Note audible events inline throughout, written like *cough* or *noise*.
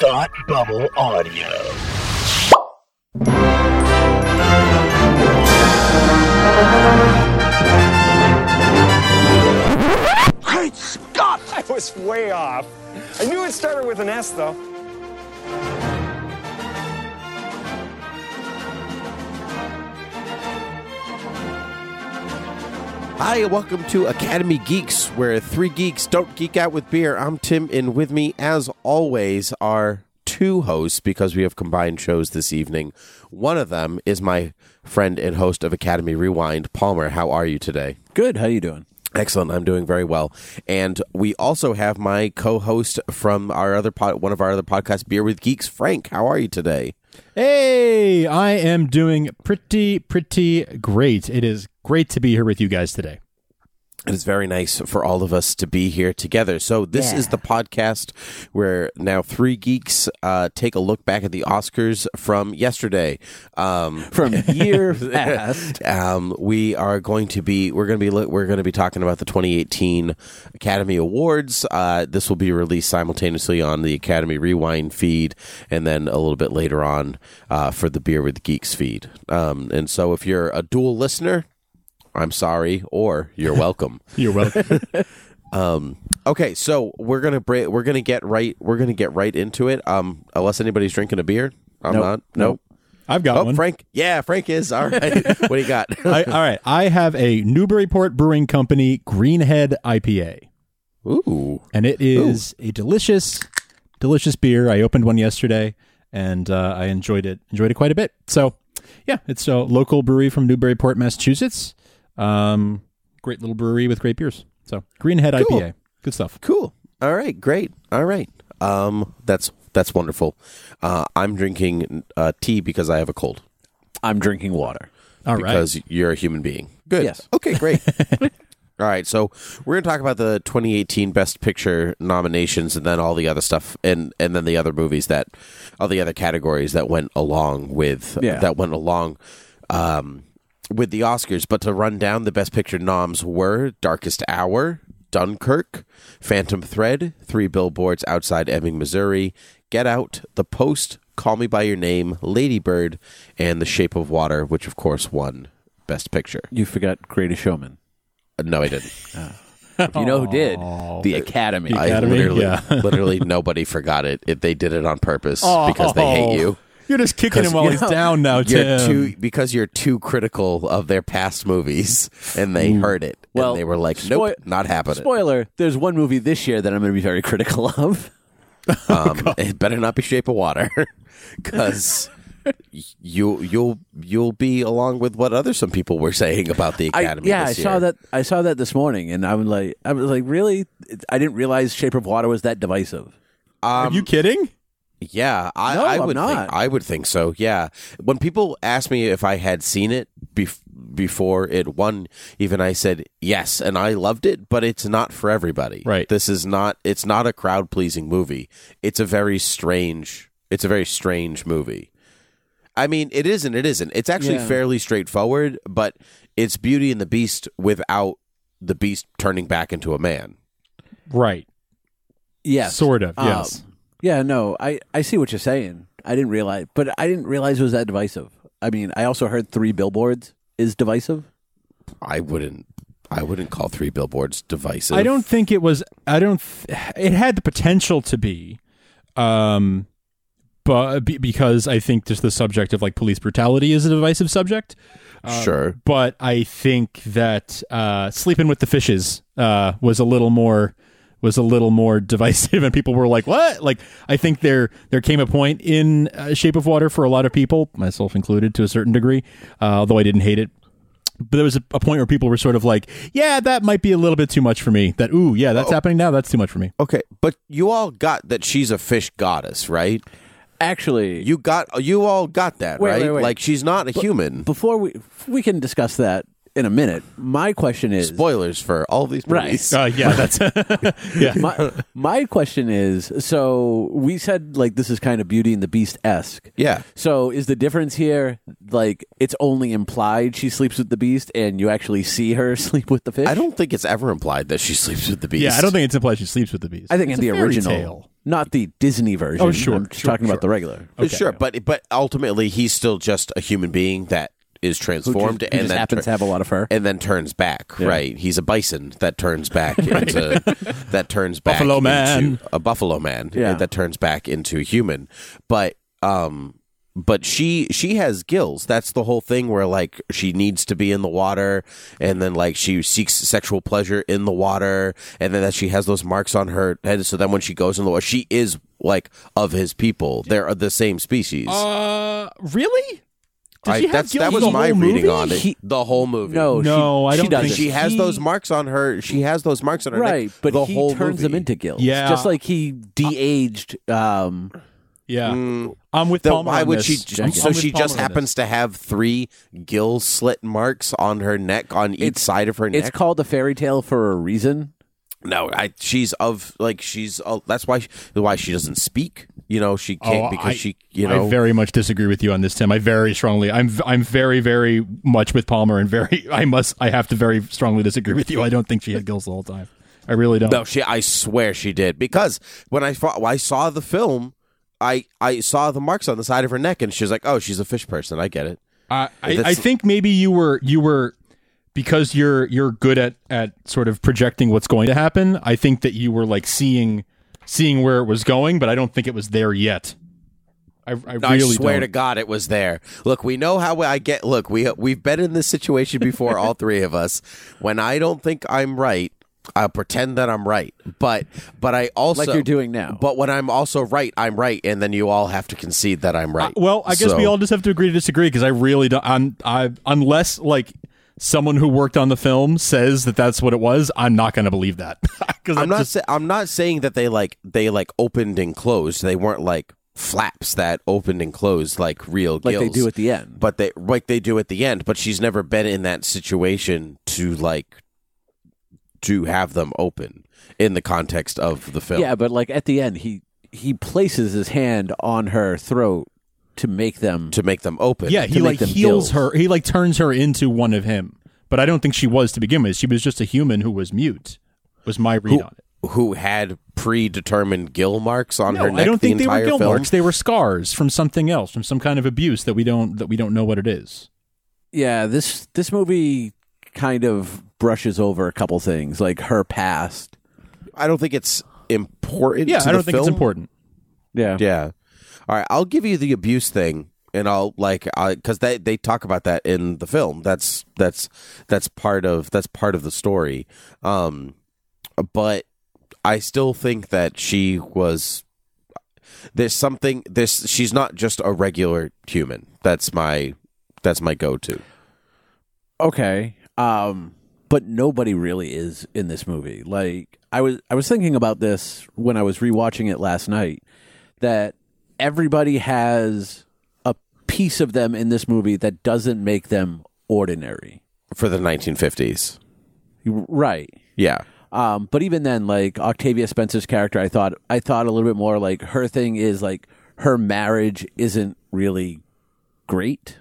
Thought Bubble Audio. Great Scott! I was way off. I knew it started with an S, though. Hi, welcome to Academy Geeks, where three geeks don't geek out with beer. I'm Tim, and with me, as always, are two hosts because we have combined shows this evening. One of them is my friend and host of Academy Rewind, Palmer. How are you today? Good. How are you doing? Excellent. I'm doing very well. And we also have my co-host from our other pod, one of our other podcasts, Beer with Geeks, Frank. How are you today? Hey, I am doing pretty, pretty great. It is great to be here with you guys today. It is very nice for all of us to be here together. So this is the podcast where now three geeks uh, take a look back at the Oscars from yesterday. Um, *laughs* From *laughs* year *laughs* past. um, we are going to be we're going to be we're going to be talking about the 2018 Academy Awards. Uh, this will be released simultaneously on the Academy Rewind feed, and then a little bit later on uh, for the Beer with Geeks feed. Um, and so, if you're a dual listener, I'm sorry, or you're welcome. *laughs* You're welcome. *laughs* Um, okay, so we're gonna we're gonna get right we're gonna get right into it. Um, unless anybody's drinking a beer, I'm Nope. not. Nope. I've got Oh, one. Frank. Yeah, Frank is all right. *laughs* what do you got? I, all right, I have a Newburyport Brewing Company Greenhead IPA, Ooh, and it is a delicious, delicious beer. I opened one yesterday, and uh, I enjoyed it. Enjoyed it quite a bit. So, yeah, it's a local brewery from Newburyport, Massachusetts. Um, great little brewery with great beers. So, Greenhead Cool. IPA, good stuff. cool. All right, great. All right. Um, that's that's wonderful. Uh, I'm drinking uh, tea because I have a cold. I'm drinking water. All right. because you're a human being. Good. Yes. Okay, great. *laughs* all right, so we're going to talk about the 2018 Best Picture nominations, and then all the other stuff, and and then the other movies that, all the other categories that went along with Yeah. that went along. Um, with the Oscars, but to run down the Best Picture noms were Darkest Hour, Dunkirk, Phantom Thread, Three Billboards Outside Ebbing, Missouri, Get Out, The Post, Call Me by Your Name, Lady Bird, and The Shape of Water, which of course won Best Picture. You forgot Greatest Showman. Uh, No, I didn't. *laughs* You know who did? The Academy. The I Academy? literally, Yeah. *laughs* literally nobody forgot it. If they did it on purpose because they hate you. You're just kicking him while he's down *laughs* now, You're Tim. too because you're too critical of their past movies, and they heard it. Well, and they were like, "Nope, spoil- not happening." Spoiler: There's one movie this year that I'm going to be very *laughs* critical of. Um, it better not be Shape of Water, *laughs* because you you'll you'll be along with what other some people were saying about the I, Academy. yeah, I saw that. I saw that this morning, and I was like, I was like, really? I didn't realize Shape of Water was that divisive. Are you kidding? Yeah, I, No, I I'm would not. think I would think so. Yeah, when people ask me if I had seen it bef- before it won, even I said yes, and I loved it, but it's not for everybody. Right. This is not. It's not a crowd pleasing movie. It's a very strange. It's a very strange movie. I mean, it isn't. It isn't. It's actually Yeah. fairly straightforward, but it's Beauty and the Beast without the Beast turning back into a man. Right. Yes, Sort of, Um, yes. Yeah, no, I I see what you're saying. I didn't realize, but I didn't realize it was that divisive. I mean, I also heard Three Billboards is divisive. I wouldn't. I wouldn't call Three Billboards divisive. I don't think it was. I don't. Th- it had the potential to be, um, but be, because I think just the subject of like police brutality is a divisive subject. Sure. But I think that uh, sleeping with the fishes uh, was a little more was a little more *laughs* divisive, and people were like, "What?" Like, I think there there came a point in uh, Shape of Water for a lot of people, myself included, to a certain degree, uh, although I didn't hate it. But there was a, a point where people were sort of like, "Yeah, that might be a little bit too much for me." That, ooh, yeah, that's happening now. That's too much for me. Okay, but you all got that she's a fish goddess, right? Actually, You got you all got that, Wait, right? wait, wait. Like she's not a human. before we we can discuss that in a minute. My question is Spoilers for all these Right. movies. Uh, yeah, *laughs* that's *laughs* yeah. my, my question is so we said like this is kind of Beauty and the Beast esque. Yeah. So is the difference here like it's only implied she sleeps with the beast and you actually see her *laughs* sleep with the fish? I don't think it's ever implied that she sleeps with the beast. yeah, I don't think it's implied she sleeps with the beast. I think It's in the original. tale. Not the Disney version. Oh, sure, I'm just sure, talking sure. about the regular. Sure, but but ultimately he's still just a human being that is Who transformed just, who and just then happens to have a lot of fur. and then turns back. Right, he's a bison that turns back *laughs* into that turns back Buffalo man. into a buffalo man Yeah. that turns back into a human. But um, but she she has gills. That's the whole thing where like she needs to be in the water, and then like she seeks sexual pleasure in the water, and then that she has those marks on her head. So then when she goes in the water, she is like of his people. They're the same species. Uh, really? Did I- she have that's gills that was the my whole reading movie? on it. He- the whole movie. no, No, I she, don't she think doesn't. she has He- those marks on her. She has those marks on her right, neck. but the he whole turns them into gills. Yeah. just like he de-aged. Um, Yeah, Mm. I'm with Then Palmer. why on would this. she? I'm So with she Palmer just on happens to have three gill slit marks on her neck, on each It's- side of her neck. it's called a fairy tale for a reason. no, I, she's of like she's. Uh, that's why why she doesn't speak. You know, she oh, can't Oh, because I- she. You know, I very much disagree with you on this, Tim. I very strongly, I'm, I'm very, very much with Palmer, and very, *laughs* I must, I have to very strongly disagree with you. I don't think she had gills the whole time. I really don't. No, she. I swear she did because when I when I saw the film, I I saw the marks on the side of her neck, and she was like, "Oh, she's a fish person." I get it. I, I, That's- I think maybe you were, you were, because you're, you're good at, at sort of projecting what's going to happen. I think that you were like seeing, seeing where it was going, but I don't think it was there yet. I, I I really swear don't. to God, it was there. Look, we know how I get. Look, we we've been in this situation before, all three of us. When I don't think I'm right, I'll pretend that I'm right. But but I also Like you're doing now. But when I'm also right, I'm right, and then you all have to concede that I'm right. Uh, well, I guess So- we all just have to agree to disagree because I really don't. I'm, I unless like someone who worked on the film says that that's what it was, I'm not going to believe that. *laughs* Because I'm not. Just, sa- I'm not saying that they like they like opened and closed. They weren't like flaps that opened and closed like real Like they do at the end. but they like they do at the end. But she's never been in that situation to like to have them open in the context of the film. Yeah, but like at the end, he he places his hand on her throat to make them. to make them open. yeah, he like heals gills. her. He like turns her into one of him. But I don't think she was to begin with. She was just a human who was mute. Was my read who, on it. who had predetermined gill marks on No, her neck I don't the think they were gill film. marks. They were scars from something else, from some kind of abuse that we don't that we don't know what it is. yeah, this this movie kind of brushes over a couple things, like her past. I don't think it's important. Yeah, to I don't the think it's important. Yeah, Yeah. All right, I'll give you the abuse thing, and I'll like because they they talk about that in the film. That's that's that's part of that's part of the story. Um, but I still think that she was. There's something. This she's not just a regular human. That's my that's my go to. Okay. Um but nobody really is in this movie. Like I was I was thinking about this when I was rewatching it last night that everybody has a piece of them in this movie that doesn't make them ordinary. for the 1950s. Right. Yeah. Um, but even then, like Octavia Spencer's character, I thought I thought a little bit more like her thing is like her marriage isn't really great.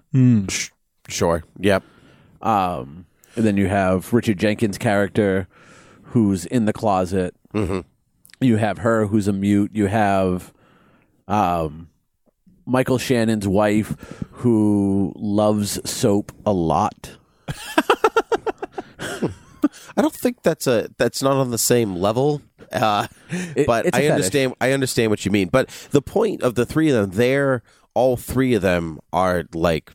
Sure. Yep. Um, and then you have Richard Jenkins' character, who's in the closet. Mm-hmm. You have her, who's a mute. You have um, Michael Shannon's wife, who loves soap a lot. *laughs* I don't think that's a that's not on the same level. Uh, It- but I understand. I understand what you mean. But the point of the three of them, they're all three of them are like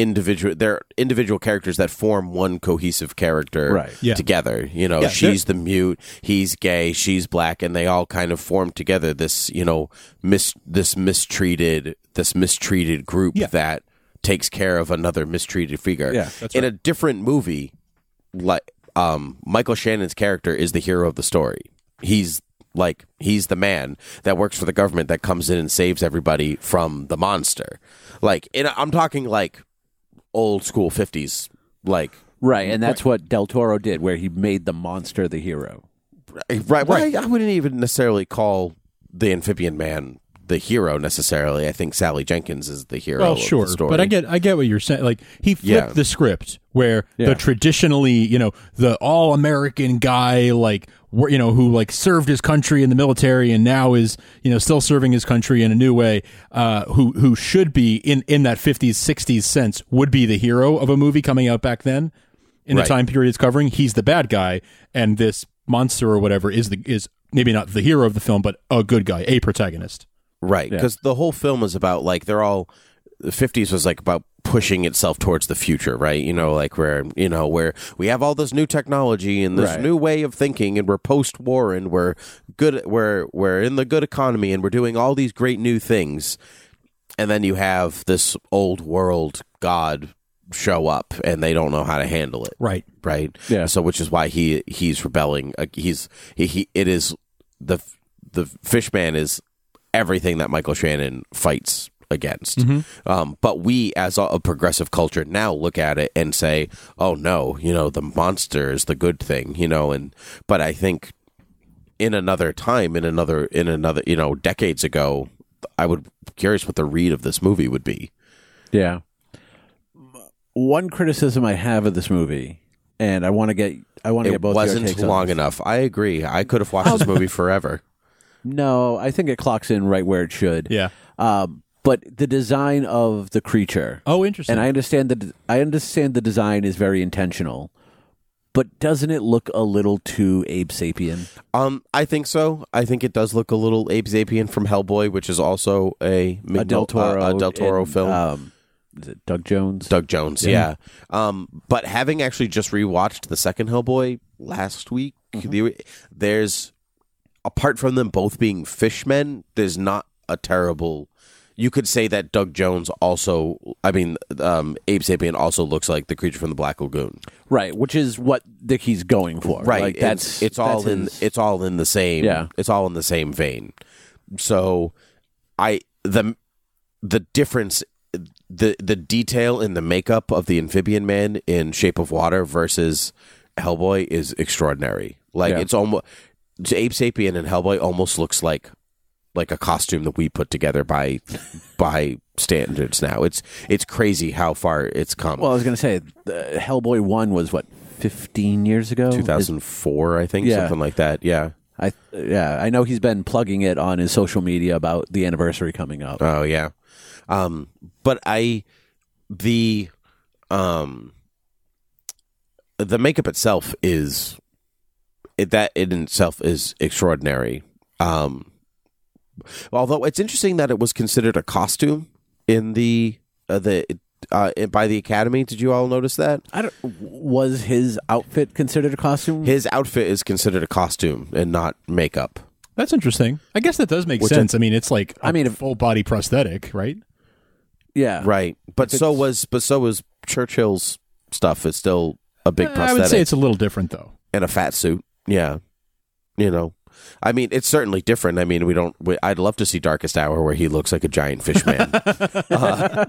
individual. They're individual characters that form one cohesive character Right. Yeah. together. You know, Yeah, she's the mute, he's gay, she's black, and they all kind of form together this you know mis this mistreated this mistreated group Yeah. that takes care of another mistreated figure. Yeah, in a different movie, like um, Michael Shannon's character is the hero of the story. He's like he's the man that works for the government that comes in and saves everybody from the monster. Like, in a, I'm talking like old school fifties. Like, Right, and that's what Del Toro did, where he made the monster the hero. right? Well, I, I wouldn't even necessarily call the Amphibian Man the hero necessarily. I think Sally Jenkins is the hero. Well, of sure, the story. but I get I get what you're saying. Like he flipped Yeah. the script where Yeah. the traditionally, you know, the all American guy, like you know, who like served his country in the military and now is you know still serving his country in a new way, uh, who who should be in in that 50s 60s sense would be the hero of a movie coming out back then in Right. the time period it's covering. He's the bad guy, and this monster or whatever is the is maybe not the hero of the film, but a good guy, a protagonist. Right, Yeah. because the whole film is about like they're all the fifties was like about pushing itself towards the future, right? You know, like where you know where we have all this new technology and this Right. new way of thinking, and we're post war and we're good, we're we're in the good economy and we're doing all these great new things, and then you have this old world god show up and they don't know how to handle it Right. right? Yeah. So which is why he he's rebelling. Uh, he's he, he it is the the Fishman is everything that Michael Shannon fights against. Um, but we, as a, progressive culture, now look at it and say, "Oh no, you know, the monster is the good thing," you know. And but I think in another time, in another in another, you know, decades ago, I would curious what the read of this movie would be. Yeah. One criticism I have of this movie, and I want to get I want to It get both your wasn't long enough. I agree. I could have watched this *laughs* movie forever. No, I think it clocks in right where it should. Yeah. Um, but the design of the creature, Oh, interesting. and I understand that I understand the design is very intentional, but doesn't it look a little too Abe Sapien? Um, I think so. I think it does look a little Abe Sapien from Hellboy, which is also a, A Del Toro, uh, a Del Toro and, film. Um, is it Doug Jones? Doug Jones, yeah. Um, but having actually just rewatched the second Hellboy last week, the, there's apart from them both being fishmen, there's not a terrible. You could say that Doug Jones also, I mean, um, Abe Sapien also looks like the creature from the Black Lagoon. right, which is what he's going for. right like it's, that's it's all that's in his- it's all in the same Yeah. it's all in the same vein so i the the difference the the detail in the makeup of the amphibian man in shape of water versus hellboy is extraordinary like Yeah. it's almost Abe Sapien and hellboy almost looks like like a costume that we put together by by standards now it's it's crazy how far it's come Well, I was going to say the Hellboy one was what fifteen years ago. 2004 i think Yeah. something like that yeah I yeah, I know he's been plugging it on his social media about the anniversary coming up. Oh yeah. Um but I the um the makeup itself is it, that in itself is extraordinary. Um although it's interesting that it was considered a costume in the uh, the uh, by the academy did you all notice that I don't. Was his outfit considered a costume? his outfit is considered a costume and not makeup That's interesting. I guess that does make Which sense. I mean, it's like I I mean, mean, if- full body prosthetic, right? yeah, right but so was but so was churchill's stuff it's still a big Uh, prosthetic I would say it's a little different though. and a fat suit. Yeah, you know, I mean, it's certainly different. I mean, we don't. We, I'd love to see Darkest Hour where he looks like a giant fish man. *laughs* Uh,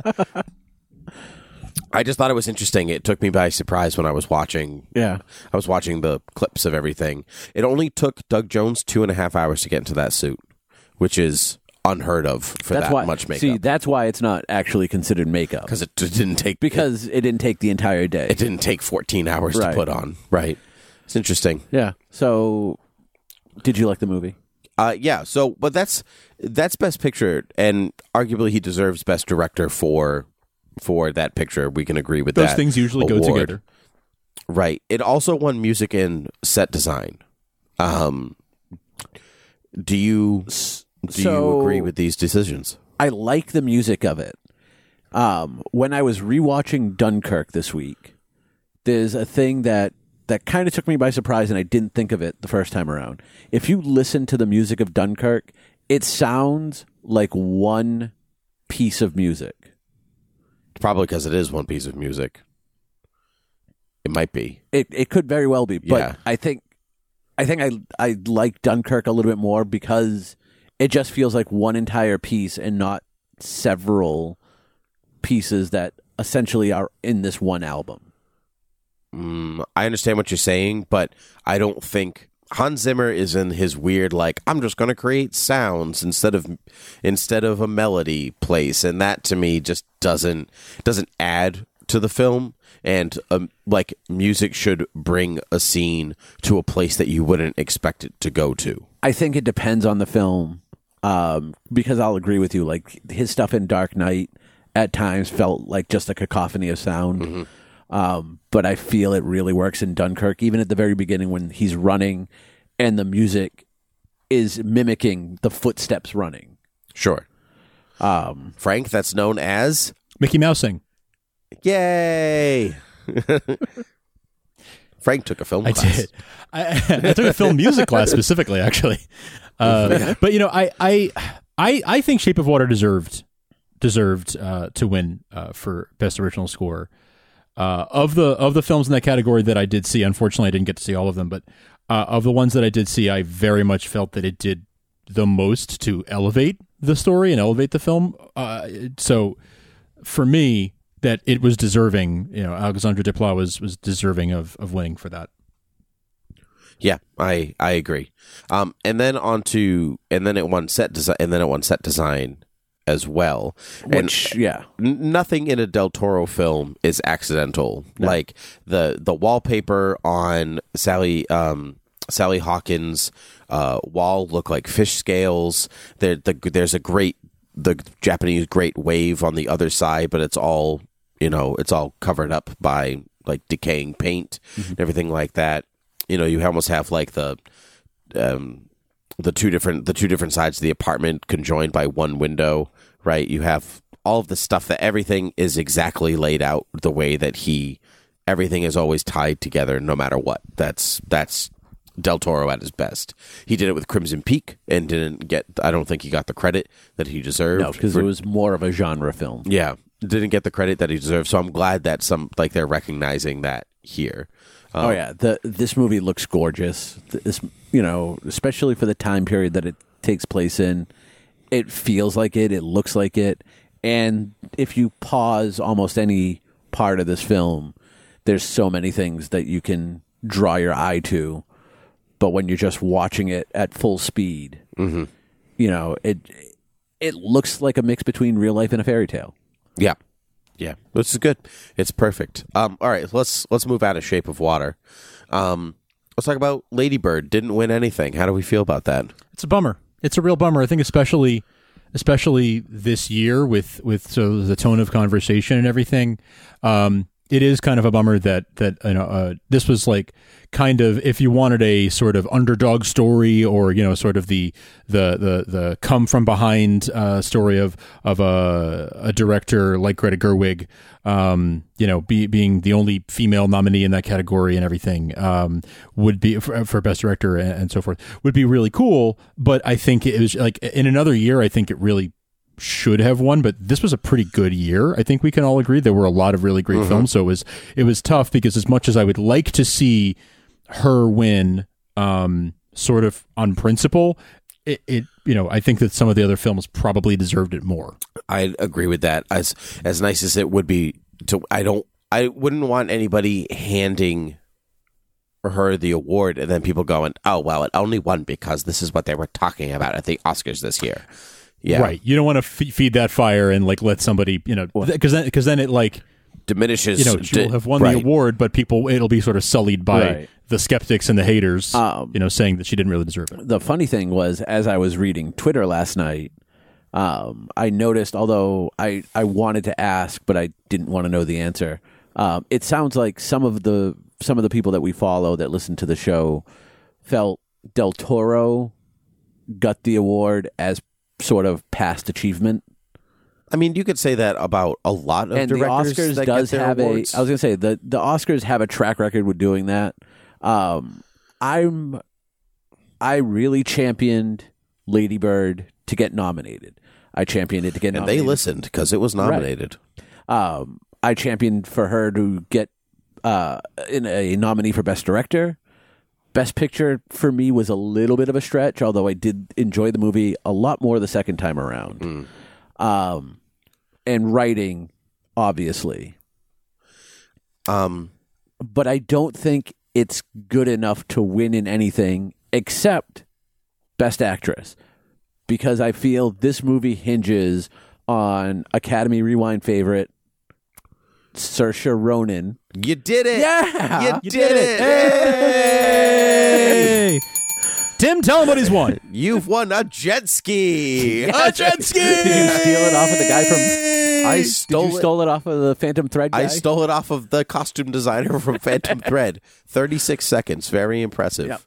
I just thought it was interesting. It took me by surprise when I was watching. yeah. I was watching the clips of everything. It only took Doug Jones two and a half hours to get into that suit, which is unheard of for That's that why. much makeup. See, that's why it's not actually considered makeup Because it didn't take because it didn't take the entire day. it didn't take fourteen hours Right. to put on. Right. It's interesting. yeah. So, did you like the movie? Uh, yeah. So, but that's that's best picture, and arguably he deserves best director for for that picture. We can agree with Those that. things usually go together. right? It also won music and set design. Um, do you do you agree with these decisions? I like the music of it. Um, when I was rewatching Dunkirk this week, there's a thing that that kind of took me by surprise, and I didn't think of it the first time around. If you listen to the music of Dunkirk, it sounds like one piece of music. Probably because it is one piece of music. It might be. It it could very well be, but Yeah. I think I think I I like Dunkirk a little bit more because it just feels like one entire piece and not several pieces that essentially are in this one album. Mm, I understand what you're saying, but I don't think Hans Zimmer is in his weird like I'm just going to create sounds instead of instead of a melody place, and that to me just doesn't doesn't add to the film. And um, like music should bring a scene to a place that you wouldn't expect it to go to. I think it depends on the film, um, because I'll agree with you. Like his stuff in Dark Knight at times felt like just a cacophony of sound. Um, but I feel it really works in Dunkirk, even at the very beginning when he's running and the music is mimicking the footsteps running. Sure. Um, Frank, that's known as Mickey Mousing. Yay! *laughs* Frank took a film I class. did. I, *laughs* I took a film music class specifically, actually. *laughs* Uh, but you know, I, I, I, I think Shape of Water deserved deserved uh, to win uh, for best original score. Uh, of the of the films in that category that I did see, unfortunately, I didn't get to see all of them. But uh, of the ones that I did see, I very much felt that it did the most to elevate the story and elevate the film. Uh, so, for me, that it was deserving. You know, Alexandre Desplat was was deserving of of winning for that. Yeah, I I agree. Um, and then on to and then it won set design and then it won set design as well. Which, yeah. Nothing in a Del Toro film is accidental. Like the the wallpaper on Sally um, Sally Hawkins' uh, wall look like fish scales. There, the, there's a great the Japanese Great Wave on the other side, but it's all you know, it's all covered up by like decaying paint and everything like that. You know, you almost have like the um, the two different the two different sides of the apartment conjoined by one window, right? You have all of the stuff that everything is exactly laid out the way that he everything is always tied together no matter what. That's that's Del Toro at his best. He did it with Crimson Peak and didn't get I don't think he got the credit that he deserved. No, because it was more of a genre film. yeah, didn't get the credit that he deserved. So I'm glad that some like they're recognizing that here. Um, Oh yeah, the this movie looks gorgeous. This, you know, especially for the time period that it takes place in, it feels like it. It looks like it. And if you pause almost any part of this film, there's so many things that you can draw your eye to. But when you're just watching it at full speed, you know it. It looks like a mix between real life and a fairy tale. Yeah, yeah, this is good. It's perfect. Um, all right, let's let's move out of Shape of Water. Um, let's talk about Lady Bird. Didn't win anything. How do we feel about that? It's a bummer. It's a real bummer. I think especially especially this year with with so the tone of conversation and everything. Um, it is kind of a bummer that that you know uh, this was like kind of if you wanted a sort of underdog story or you know sort of the the the the come from behind uh, story of of a, a director like Greta Gerwig, um, you know, be, being the only female nominee in that category and everything um, would be for, for best director and, and so forth would be really cool. But I think it was like in another year, I think it really should have won, but this was a pretty good year. I think we can all agree there were a lot of really great films. So it was it was tough because as much as I would like to see her win, um, sort of on principle, it, it you know I think that some of the other films probably deserved it more. I agree with that. As as nice as it would be to, I don't. I wouldn't want anybody handing her the award and then people going, "Oh well, it only won because this is what they were talking about at the Oscars this year." Yeah, Right. You don't want to f- feed that fire and like let somebody you know because then because then it like diminishes. you know she'll di- have won right. the award, but people it'll be sort of sullied by Right. the skeptics and the haters, Um, you know, saying that she didn't really deserve it. the funny thing was, as I was reading Twitter last night, um, I noticed, although I, I wanted to ask, but I didn't want to know the answer. Um, it sounds like some of the some of the people that we follow that listen to the show felt Del Toro got the award as sort of past achievement, I mean, you could say that about a lot of and the directors Oscars that does get their have awards. a. I was gonna say the the Oscars have a track record with doing that. Um, I'm I really championed Lady Bird to get nominated. I championed it to get and they listened because it was nominated. Um, I championed for her to get uh, in a nominee for Best Director. Best Picture for me was a little bit of a stretch, although I did enjoy the movie a lot more the second time around. Um, and writing, obviously, Um, but I don't think it's good enough to win in anything. except Best Actress, because I feel this movie hinges on Academy Rewind favorite Saoirse Ronan. You did it. Yeah, You, did, it. Hey! Tim, tell him what he's won. *laughs* You've won a jet ski. *laughs* A jet ski! *laughs* Did you steal it off of the guy from? I Did stole you it. stole it off of the Phantom Thread guy? I stole it off of the costume designer from Phantom Thread. 36 seconds. Very impressive. Yep.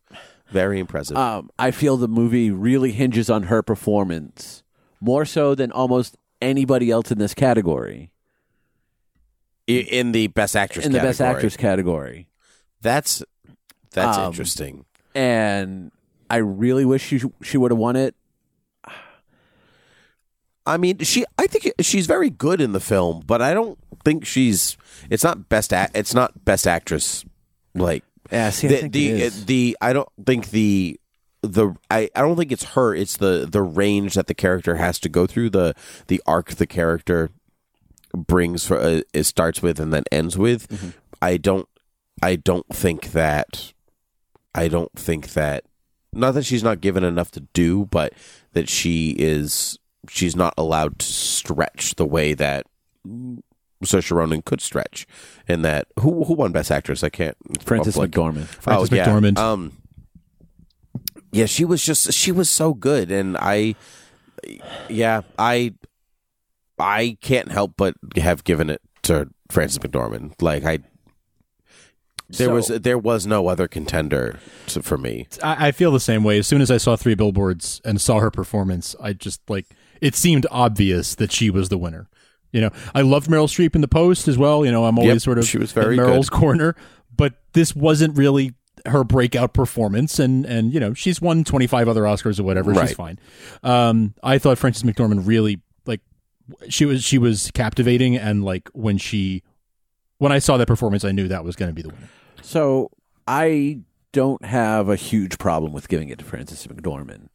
Very impressive. um, I feel the movie really hinges on her performance more so than almost anybody else in this category. In the best actress in the best category. actress category. That's that's Um, interesting. And I really wish she she would have won it. I mean, she I think she's very good in the film, but I don't think she's it's not best act it's not best actress like Yeah, see, I the the, the I don't think the the I, I don't think it's her it's the the range that the character has to go through the the arc the character brings for uh, it starts with and then ends with Mm-hmm. I don't I don't think that I don't think that not that she's not given enough to do but that she is she's not allowed to stretch the way that Saoirse Ronan could stretch and that who who won best actress I can't Frances oh, like- McDormand. Frances oh, yeah. McDormand. Um, yeah, she was just she was so good, and I, yeah, I, I can't help but have given it to Frances McDormand. Like I, there So- was there was no other contender to, for me. I, I feel the same way. As soon as I saw Three Billboards and saw her performance, I just like it seemed obvious that she was the winner. You know, I loved Meryl Streep in the post as well. You know, I'm always Yep, sort of she was very Meryl's good. corner, but this wasn't really her breakout performance. And and you know, she's won 25 other Oscars or whatever. Right. She's fine. Um, I thought Frances McDormand really like she was she was captivating, and like when she when I saw that performance, I knew that was going to be the winner. So I don't have a huge problem with giving it to Frances McDormand.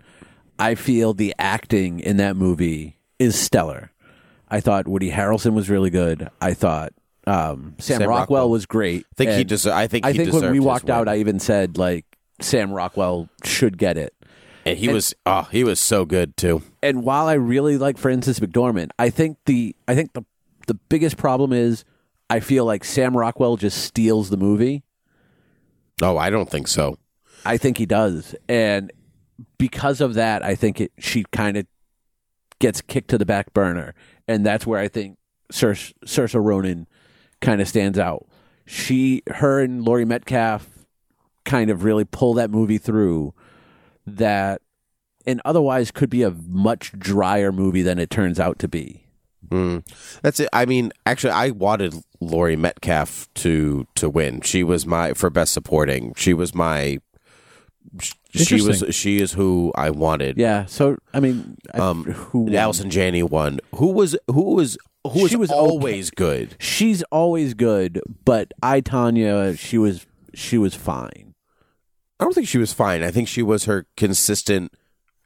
I feel the acting in that movie is stellar. I thought Woody Harrelson was really good. I thought um, Sam, Sam Rockwell, Rockwell. was great. I think he And deserved. I think I he think when we walked out. I even said like Sam Rockwell should get it. and he was oh he was so good too. And while I really like Frances McDormand, I think the I think the the biggest problem is I feel like Sam Rockwell just steals the movie. Oh, I don't think so. I think he does, and because of that, I think it, she kind of gets kicked to the back burner, and that's where I think Cer- Saoirse Ronan kind of stands out. She, her, and Laurie Metcalf kind of really pull that movie through. That, and otherwise, could be a much drier movie than it turns out to be. Mm. That's it. I mean, actually, I wanted Laurie Metcalf to to win. She was my for best supporting. She was my. She was. She is who I wanted. Yeah. So I mean, I- Um, who? Allison Janney won. Who was who was who was, She was okay. always good. she's always good, but I Tonya, she was she was fine. I don't think she was fine. I think she was her consistent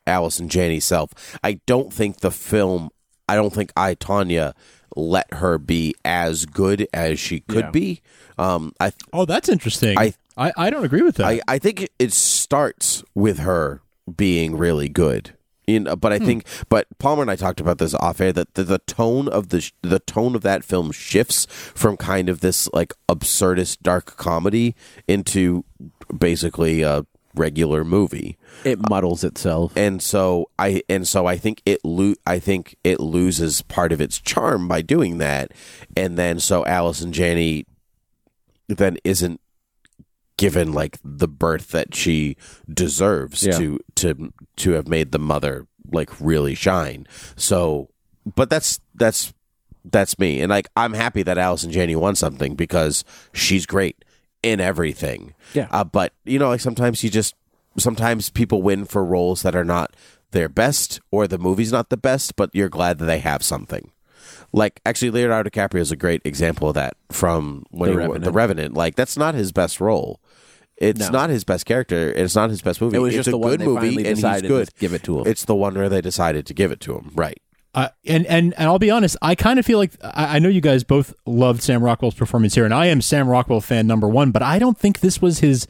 Allison Janney self. I don't think the film. I don't think I Tonya let her be as good as she could Yeah. be. Um, I Oh, that's interesting. I- I, I, don't agree with that. I, I think it starts with her being really good. You know, but I think, but Palmer and I talked about this off air that the, the tone of the sh- the tone of that film shifts from kind of this like absurdist dark comedy into basically a regular movie It muddles itself. and so I and so I think it lo- I think it loses part of its charm by doing that, and then so Allison Janney then isn't given like the birth that she deserves Yeah. to to to have made the mother like really shine. So, but that's that's that's me, and like I'm happy that Allison Janney won something because she's great in everything. Yeah. Uh, but you know, like sometimes you just sometimes people win for roles that are not their best or the movie's not the best, but you're glad that they have something. Like actually, Leonardo DiCaprio is a great example of that from when The he- Revenant. the Revenant. Like that's not his best role. It's No. not his best character. It's not his best movie. It was it's just a the good movie, and he's good. give it to him. It's the one where they decided to give it to him. Right. Uh, and and and I'll be honest, I kind of feel like I, I know you guys both loved Sam Rockwell's performance here, and I am Sam Rockwell fan number one, but I don't think this was his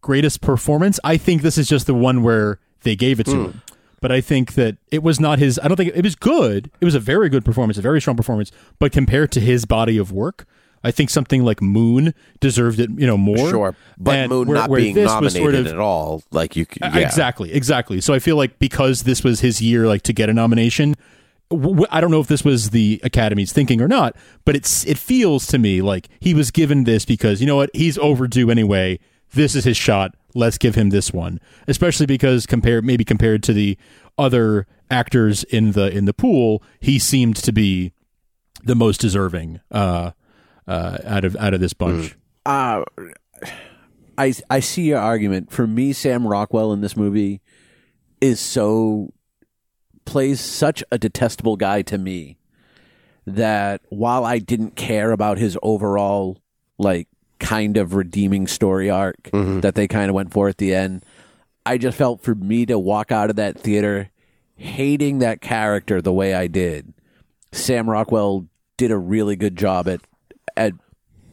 greatest performance. I think this is just the one where they gave it to Hmm. him. But I think that it was not his. I don't think it was good. It was a very good performance, a very strong performance. But compared to his body of work, I think something like Moon deserved it. You know more. Sure, but And Moon where- not where being nominated sort of- at all, like you, Uh, yeah. Exactly, exactly. So I feel like because this was his year, like to get a nomination. I don't know if this was the Academy's thinking or not, but it's it feels to me like he was given this because you know what he's overdue anyway. This is his shot. Let's give him this one, especially because compared maybe compared to the other actors in the in the pool, he seemed to be the most deserving uh, uh, out of out of this bunch. uh, I I see your argument. For me, Sam Rockwell in this movie is so plays such a detestable guy to me that while I didn't care about his overall like kind of redeeming story arc mm-hmm. that they kind of went for at the end, I just felt for me to walk out of that theater hating that character the way I did. Sam Rockwell did a really good job at at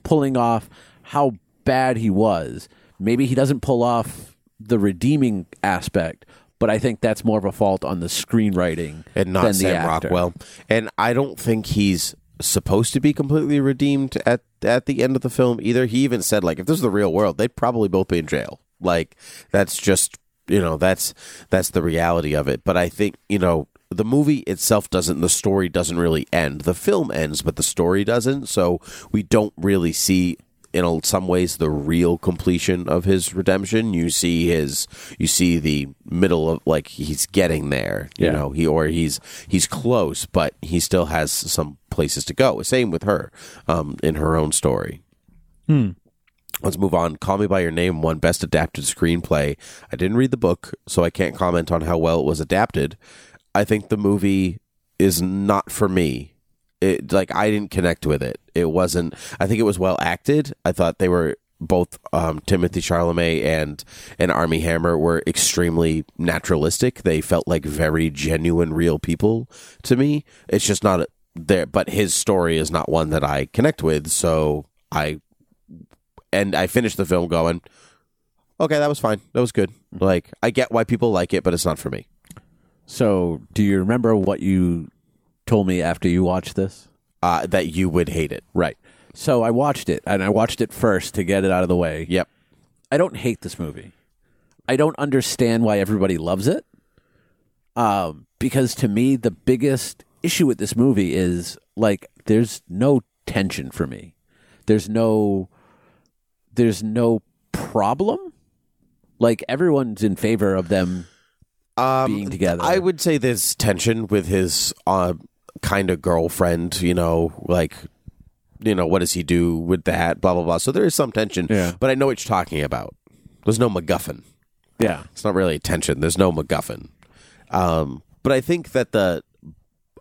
pulling off how bad he was. Maybe he doesn't pull off the redeeming aspect, but I think that's more of a fault on the screenwriting and not than Sam the actor. Rockwell. And I don't think he's supposed to be completely redeemed at at the end of the film either. He even said like if this is the real world, they'd probably both be in jail. Like that's just you know that's that's the reality of it. But I think you know the movie itself doesn't the story doesn't really end. The film ends, but the story doesn't. So we don't really see in some ways the real completion of his redemption. You see his you see the middle of like he's getting there. You Yeah. know he or he's he's close, but he still has some places to go. Same with her um, in her own story. Let's move on. Call Me by Your Name won Best Adapted Screenplay. I didn't read the book, so I can't comment on how well it was adapted. I think the movie is not for me. It like I didn't connect with it. It wasn't. I think it was well acted. I thought they were both um, Timothée Chalamet and and Armie Hammer were extremely naturalistic. They felt like very genuine, real people to me. It's just not there. But his story is not one that I connect with. So I and I finished the film going, okay, that was fine. That was good. Like I get why people like it, but it's not for me. So, do you remember what you told me after you watched this? Uh, that you would hate it. Right. So I watched it, and I watched it first to get it out of the way. Yep. I don't hate this movie. I don't understand why everybody loves it. Um, because to me, the biggest issue with this movie is like there's no tension for me. There's no, there's no problem. Like everyone's in favor of them Um, being together. I would say there's tension with his uh, kind of girlfriend. You know, like you know, what does he do with that? Blah blah blah. So there is some tension. Yeah. But I know what you're talking about. There's no MacGuffin. yeah. It's not really tension. There's no MacGuffin. Um, but I think that the,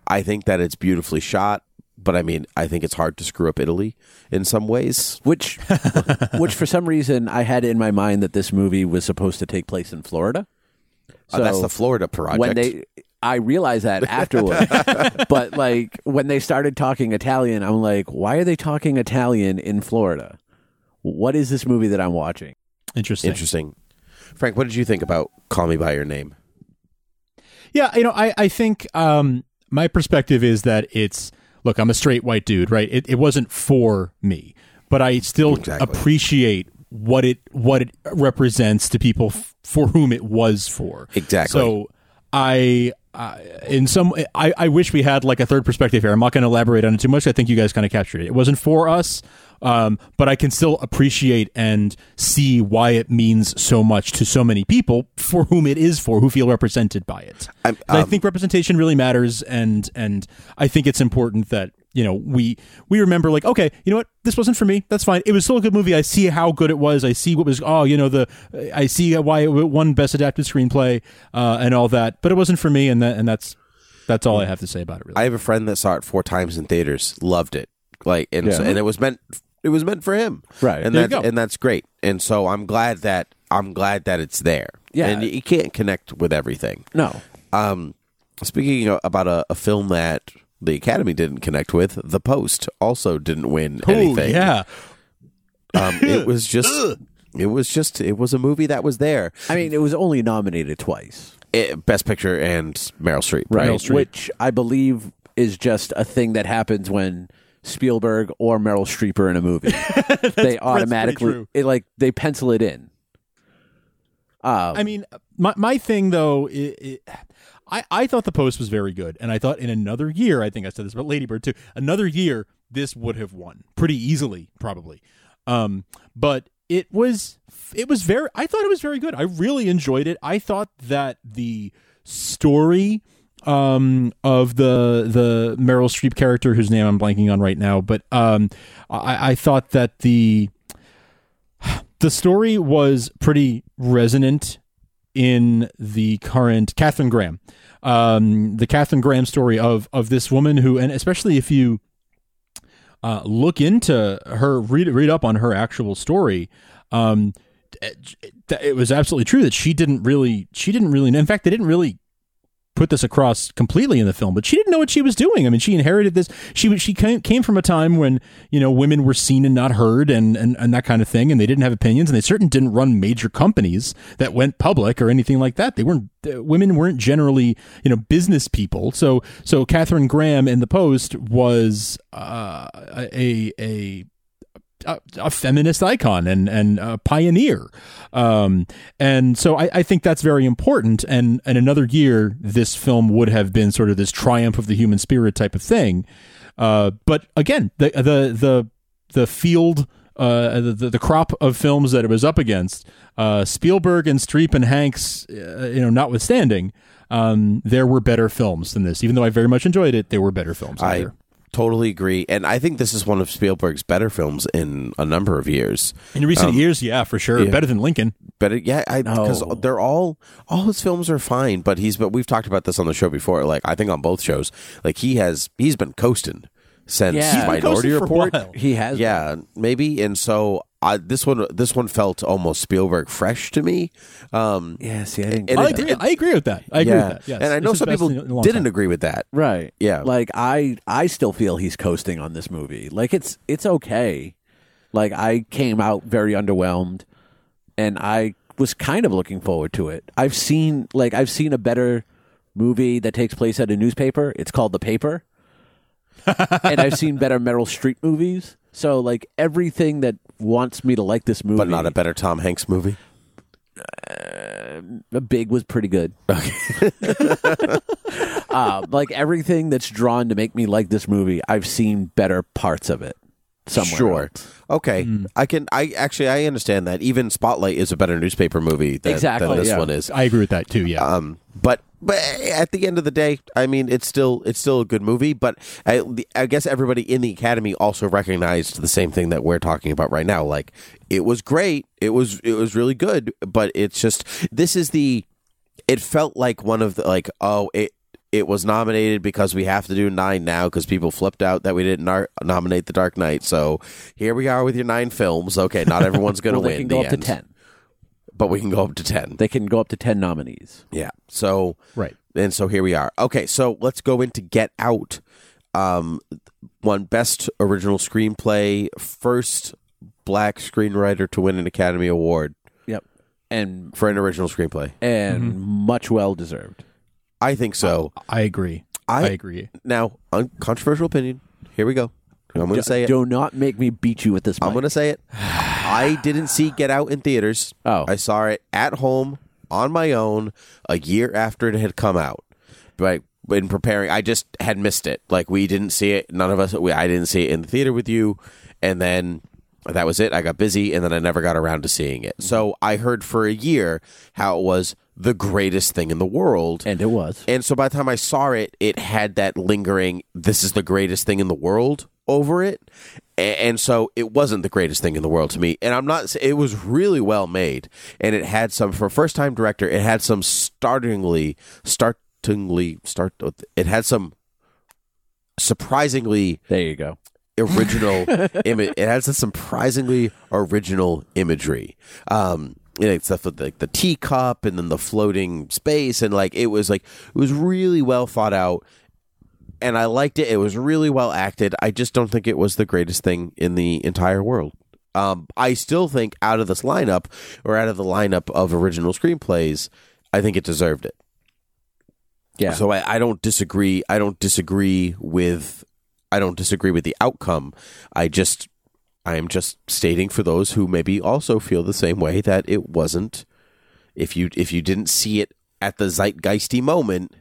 I think that it's beautifully shot. But I mean, I think it's hard to screw up Italy in some ways. Which, *laughs* which for some reason I had in my mind that this movie was supposed to take place in Florida. Uh, that's the Florida project. when they I realized that afterward. *laughs* but like when they started talking Italian, I'm like, why are they talking Italian in Florida? What is this movie that I'm watching? Interesting. Interesting. Frank, what did you think about Call Me by Your Name? Yeah, you know, I, I think um, my perspective is that it's look, I'm a straight white dude, right? It, it wasn't for me, but I still Exactly. appreciate what it what it represents to people f- for whom it was for. Exactly. So I. Uh, in some, I, I wish we had like a third perspective here. I'm not going to elaborate on it too much. I think you guys kind of captured it. It wasn't for us, um, but I can still appreciate and see why it means so much to so many people for whom it is for, who feel represented by it. I'm- I um, think representation really matters, and and I think it's important that you know we we remember like okay, you know what, this wasn't for me. That's fine. It was still a good movie. I see how good it was. I see what was oh you know the I see why it won best adapted screenplay uh, and all that, but it wasn't for me, and that and that's that's all I have to say about it. Really. I have a friend that saw it four times in theaters, loved it, like, and so- and it was meant, it was meant for him, Right. And There that's and that's great. And so I'm glad that I'm glad that it's there. Yeah. and you can't connect with everything. No. Um, speaking about a, a film that the Academy didn't connect with, The Post also didn't win oh anything. yeah, um, it *laughs* was just It was just it was a movie that was there. I mean, it was only nominated twice, It, Best Picture and Meryl Streep. right? Meryl Streep. Which I believe is just a thing that happens when Spielberg or Meryl Streep are in a movie. *laughs* they automatically true. it like they pencil it in. Um, I mean, my my thing though, it, it, I I thought the post was very good, and I thought in another year, I think I said this about Ladybird too. Another year, this would have won pretty easily, probably. Um, but it was it was very. I thought it was very good. I really enjoyed it. I thought that the story um of the the Meryl Streep character whose name I'm blanking on right now but um I, I thought that the the story was pretty resonant in the current Katharine Graham, um, the Katharine Graham story of of this woman who, and especially if you uh, look into her, read read up on her actual story. Um, it, was absolutely true that she didn't really, she didn't really. In fact, they didn't really put this across completely in the film, but she didn't know what she was doing. I mean, she inherited this. She she came, from a time when you know women were seen and not heard, and, and and that kind of thing, and they didn't have opinions, and they certainly didn't run major companies that went public or anything like that. They weren't women weren't generally you know business people. So so Katharine Graham in the Post was uh, a a a, a feminist icon and and a pioneer, um, and so I, I think that's very important. And and another year, this film would have been sort of this triumph of the human spirit type of thing. Uh, but again, the the the the field. Uh, the, the crop of films that it was up against, uh, Spielberg and Streep and Hanks, uh, you know, notwithstanding, um, there were better films than this. Even though I very much enjoyed it, there were better films. I there. Totally agree, and I think this is one of Spielberg's better films in a number of years. in recent um, years, yeah, for sure, yeah. better than Lincoln. Better, yeah, I because No. they're all all his films are fine, but he's but we've talked about this on the show before. Like I think on both shows, like he has he's been coasting since Yeah. Minority coasting for a Report. he has Yeah, maybe, and so I, this one this one felt almost Spielberg fresh to me. Um, Yeah, see, I didn't. And I it- agree, I agree with that. I agree yeah, with that. Yes. and I know It's some people in a long didn't time. agree with that. Right. Yeah. Like I I still feel he's coasting on this movie. Like it's it's okay. Like I came out very underwhelmed and I was kind of looking forward to it. I've seen like I've seen a better movie that takes place at a newspaper. It's called The Paper. And I've seen better Meryl Streep movies. So like everything that wants me to like this movie but not a better Tom Hanks movie. The Big was pretty good. *laughs* uh, like everything that's drawn to make me like this movie, I've seen better parts of it. Somewhere Sure. else. Okay, Hmm. I can. I actually I understand that. Even Spotlight is a better newspaper movie than, Exactly, than this yeah. one is. I agree with that too. Yeah. Um, but but at the end of the day, I mean, it's still it's still a good movie. But I, I guess everybody in the Academy also recognized the same thing that we're talking about right now. Like it was great, it was it was really good, but it's just this is the. It felt like one of the like oh it. It was nominated because we have to do nine now because people flipped out that we didn't nar- nominate The Dark Knight. So here we are with your nine films. Okay, not everyone's going *laughs* to Well, win. they can the go up end, to ten. but we can go up to ten. They can go up to ten nominees. Yeah. So Right. And so here we are. Okay, so let's go into Get Out. Um, won Best Original Screenplay, first black screenwriter to win an Academy Award Yep. And for an original screenplay. and Mm-hmm. much well deserved. I think so. I agree. I- I, agree. Now, uncontroversial opinion. Here we go. I'm going to say it. Do not make me beat you with this. I'm going to say it. I didn't see Get Out in theaters. *sighs* Oh. I saw it at home on my own a year after it had come out. But in preparing, I just had missed it. Like we didn't see it. None of us. We, I didn't see it in the theater with you, and then that was it. I got busy, and then I never got around to seeing it. So I heard for a year how it was the greatest thing in the world, and it was. and so by the time I saw it, it had that lingering, this is the greatest thing in the world over it. And so it wasn't the greatest thing in the world to me. And I'm not, it was really well made. And it had some, for a first time director, it had some startlingly, startlingly, start, it had some surprisingly There you go. original *laughs* image. It has some surprisingly original imagery. Um, you know, stuff with like the teacup and then the floating space, and like it was like it was really well thought out, and I liked it. It was really well acted. I just don't think it was the greatest thing in the entire world. Um, I still think out of this lineup, or out of the lineup of original screenplays, I think it deserved it. Yeah. So I, I don't disagree. I don't disagree with. I don't disagree with the outcome. I just, I am just stating for those who maybe also feel the same way that it wasn't. If you if you didn't see it at the zeitgeisty moment,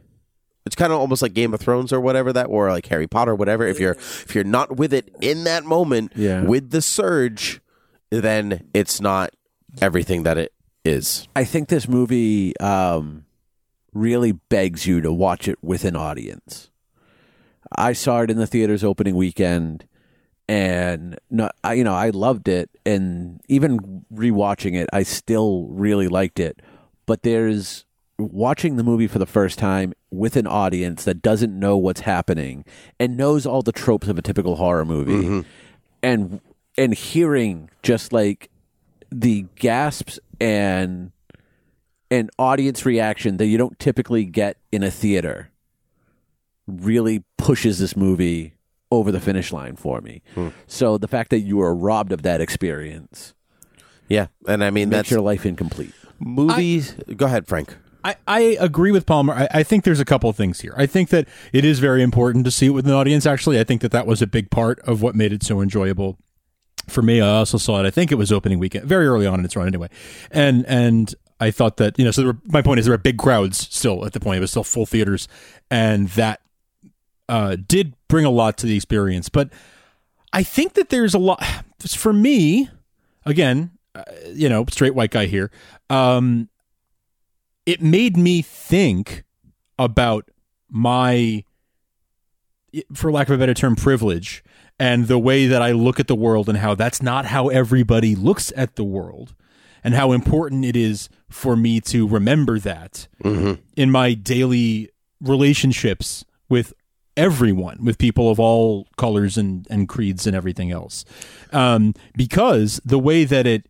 it's kind of almost like Game of Thrones or whatever that, or like Harry Potter, whatever. If you're if you're not with it in that moment, Yeah. with the surge, then it's not everything that it is. I think this movie um, really begs you to watch it with an audience. I saw it in the theaters opening weekend, and no, I, you know I loved it, and even rewatching it, I still really liked it. But there's watching the movie for the first time with an audience that doesn't know what's happening and knows all the tropes of a typical horror movie, mm-hmm. and and hearing just like the gasps and an audience reaction that you don't typically get in a theater really pushes this movie over the finish line for me. Hmm. So the fact that you were robbed of that experience Yeah, and I mean that's your life incomplete. movies. go ahead, Frank. I, I agree with Palmer. I, I think there's a couple of things here. I think that it is very important to see it with an audience. Actually, I think that that was a big part of what made it so enjoyable for me. I also saw it. I think it was opening weekend, very early on in its run, anyway. And and I thought that you know. So there were, my point is there were big crowds still at the point. It was still full theaters, and that uh, did bring a lot to the experience. But I think that there's a lot *sighs* for me. Again, uh, you know, straight white guy here. Um, it made me think about my for lack of a better term privilege and the way that I look at the world and how that's not how everybody looks at the world and how important it is for me to remember that in my daily relationships with everyone with people of all colors and, and creeds and everything else. Um, because the way that it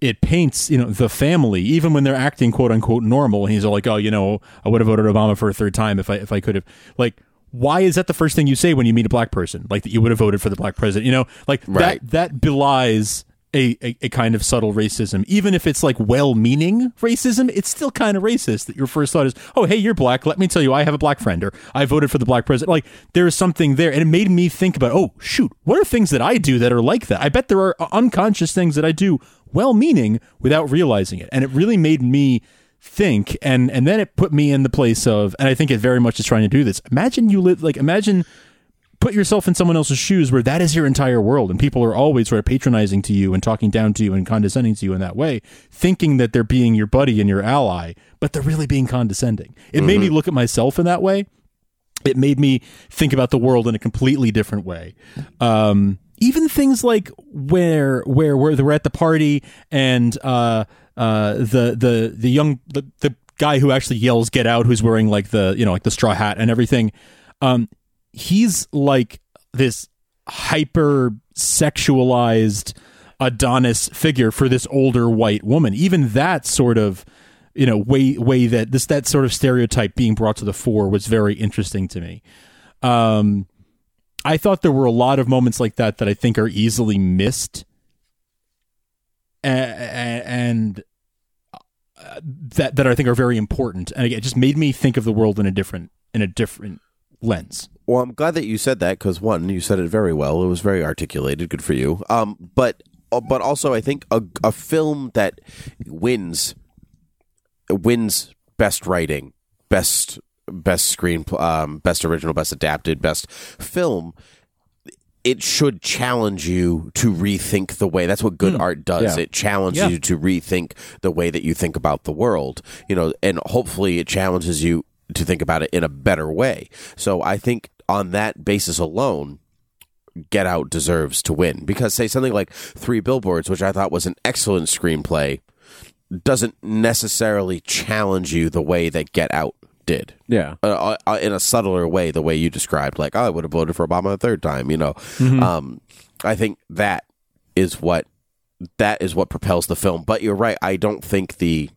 it paints you know the family even when they're acting quote unquote normal and he's all like oh you know i would have voted obama for a third time if i if i could have like why is that the first thing you say when you meet a black person? Like that you would have voted for the black president you know? Like Right. that that belies a, a, a kind of subtle racism. Even if it's like well-meaning racism it's still kind of racist that your first thought is oh hey you're black. Let me tell you i have a black friend or i voted for the black president. Like there is something there. And it made me think about oh shoot what are things that i do that are like that? I bet there are uh, unconscious things that i do well-meaning without realizing it. And it really made me think and and then it put me in the place of and i think it very much is trying to do this. Imagine you live like imagine put yourself in someone else's shoes where that is your entire world and people are always sort of patronizing to you and talking down to you and condescending to you in that way thinking that they're being your buddy and your ally but they're really being condescending it made me look at myself in that way it made me think about the world in a completely different way. Um, even things like where where where they're at the party and uh, uh, the the the young the, the guy who actually yells "Get out!" who's wearing like the you know like the straw hat and everything. Um, he's like this hyper sexualized Adonis figure for this older white woman. Even that sort of you know way way that this that sort of stereotype being brought to the fore was very interesting to me. Um, I thought there were a lot of moments like that that I think are easily missed, and uh, that that I think are very important. And again, it just made me think of the world in a different in a different lens. Well, I'm glad that you said that because one, you said it very well. It was very articulated. Good for you. Um, but uh, but also, I think a, a film that wins wins best writing, best best screen, um, best original, best adapted, best film. It should challenge you to rethink the way. That's what good art does. Yeah. It challenges Yeah. you to rethink the way that you think about the world. You know, and hopefully, it challenges you to think about it in a better way. So I think on that basis alone, Get Out deserves to win because say something like Three Billboards, which I thought was an excellent screenplay, doesn't necessarily challenge you the way that Get Out did. Yeah. Uh, uh, in a subtler way, the way you described, like, oh, I would have voted for Obama a third time. You know, um, I think that is what that is what propels the film. But you're right. I don't think the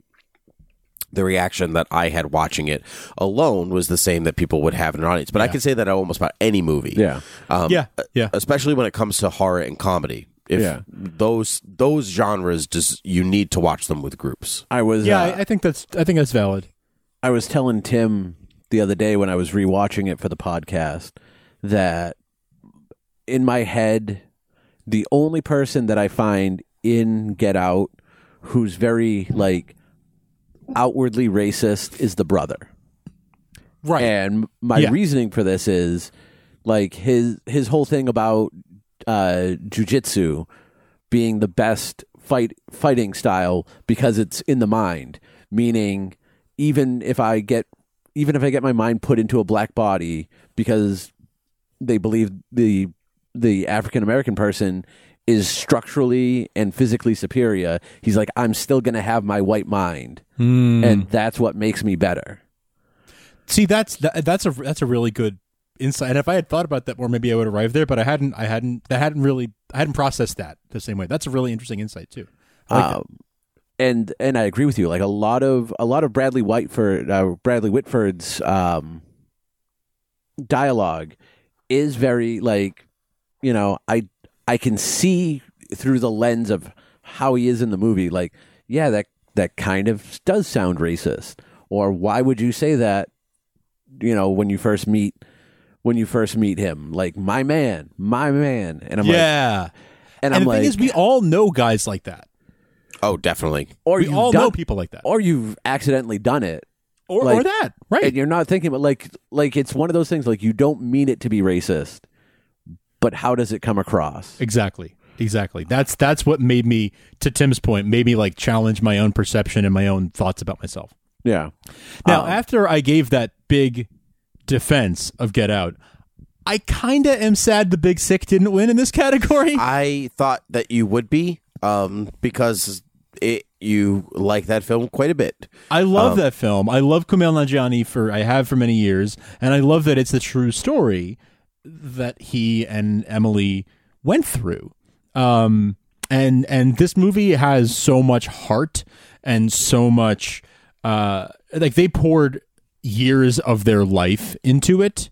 the reaction that I had watching it alone was the same that people would have in an audience. But I can say that almost about any movie. Yeah. Um, yeah, yeah. especially when it comes to horror and comedy. If Yeah. those those genres, just you need to watch them with groups. I was Yeah, uh, I, I think that's I think that's valid. I was telling Tim the other day when I was rewatching it for the podcast that in my head, the only person that I find in Get Out who's very like outwardly racist is the brother. Right. And my Yeah. reasoning for this is like his his whole thing about uh jujitsu being the best fight fighting style because it's in the mind. Meaning even if I get even if I get my mind put into a black body because they believe the the African American person is structurally and physically superior, he's like, I'm still gonna have my white mind. And that's what makes me better. See, that's that, that's a that's a really good insight. And if I had thought about that more, maybe I would arrive there. But I hadn't. I hadn't. That hadn't really. I hadn't processed that the same way. That's a really interesting insight too. Like um, and and I agree with you. Like a lot of a lot of Bradley Whiteford, uh, Bradley Whitford's um, dialogue is very like, you know, I I can see through the lens of how he is in the movie. Like, yeah, that that kind of does sound racist. Or why would you say that? You know, when you first meet when you first meet him, like my man, my man, and I'm like, yeah. and And, I'm the like, thing is, we all know guys like that. Oh, definitely. or we you've all done, know people like that, or you've accidentally done it, or, like- or that, right? and you're not thinking about like like it's one of those things like you don't mean it to be racist but how does it come across Exactly. Exactly. That's that's what made me, to Tim's point, made me like challenge my own perception and my own thoughts about myself. yeah Now, Um, after I gave that big defense of Get Out, I kind of am sad the Big Sick didn't win in this category. *laughs* I thought that you would be, um, because it you like that film quite a bit. I love that film. I love Kumail Nanjiani for I have for many years, and I love that it's the true story that he and Emily went through. Um, and and this movie has so much heart and so much uh, like they poured years of their life into it.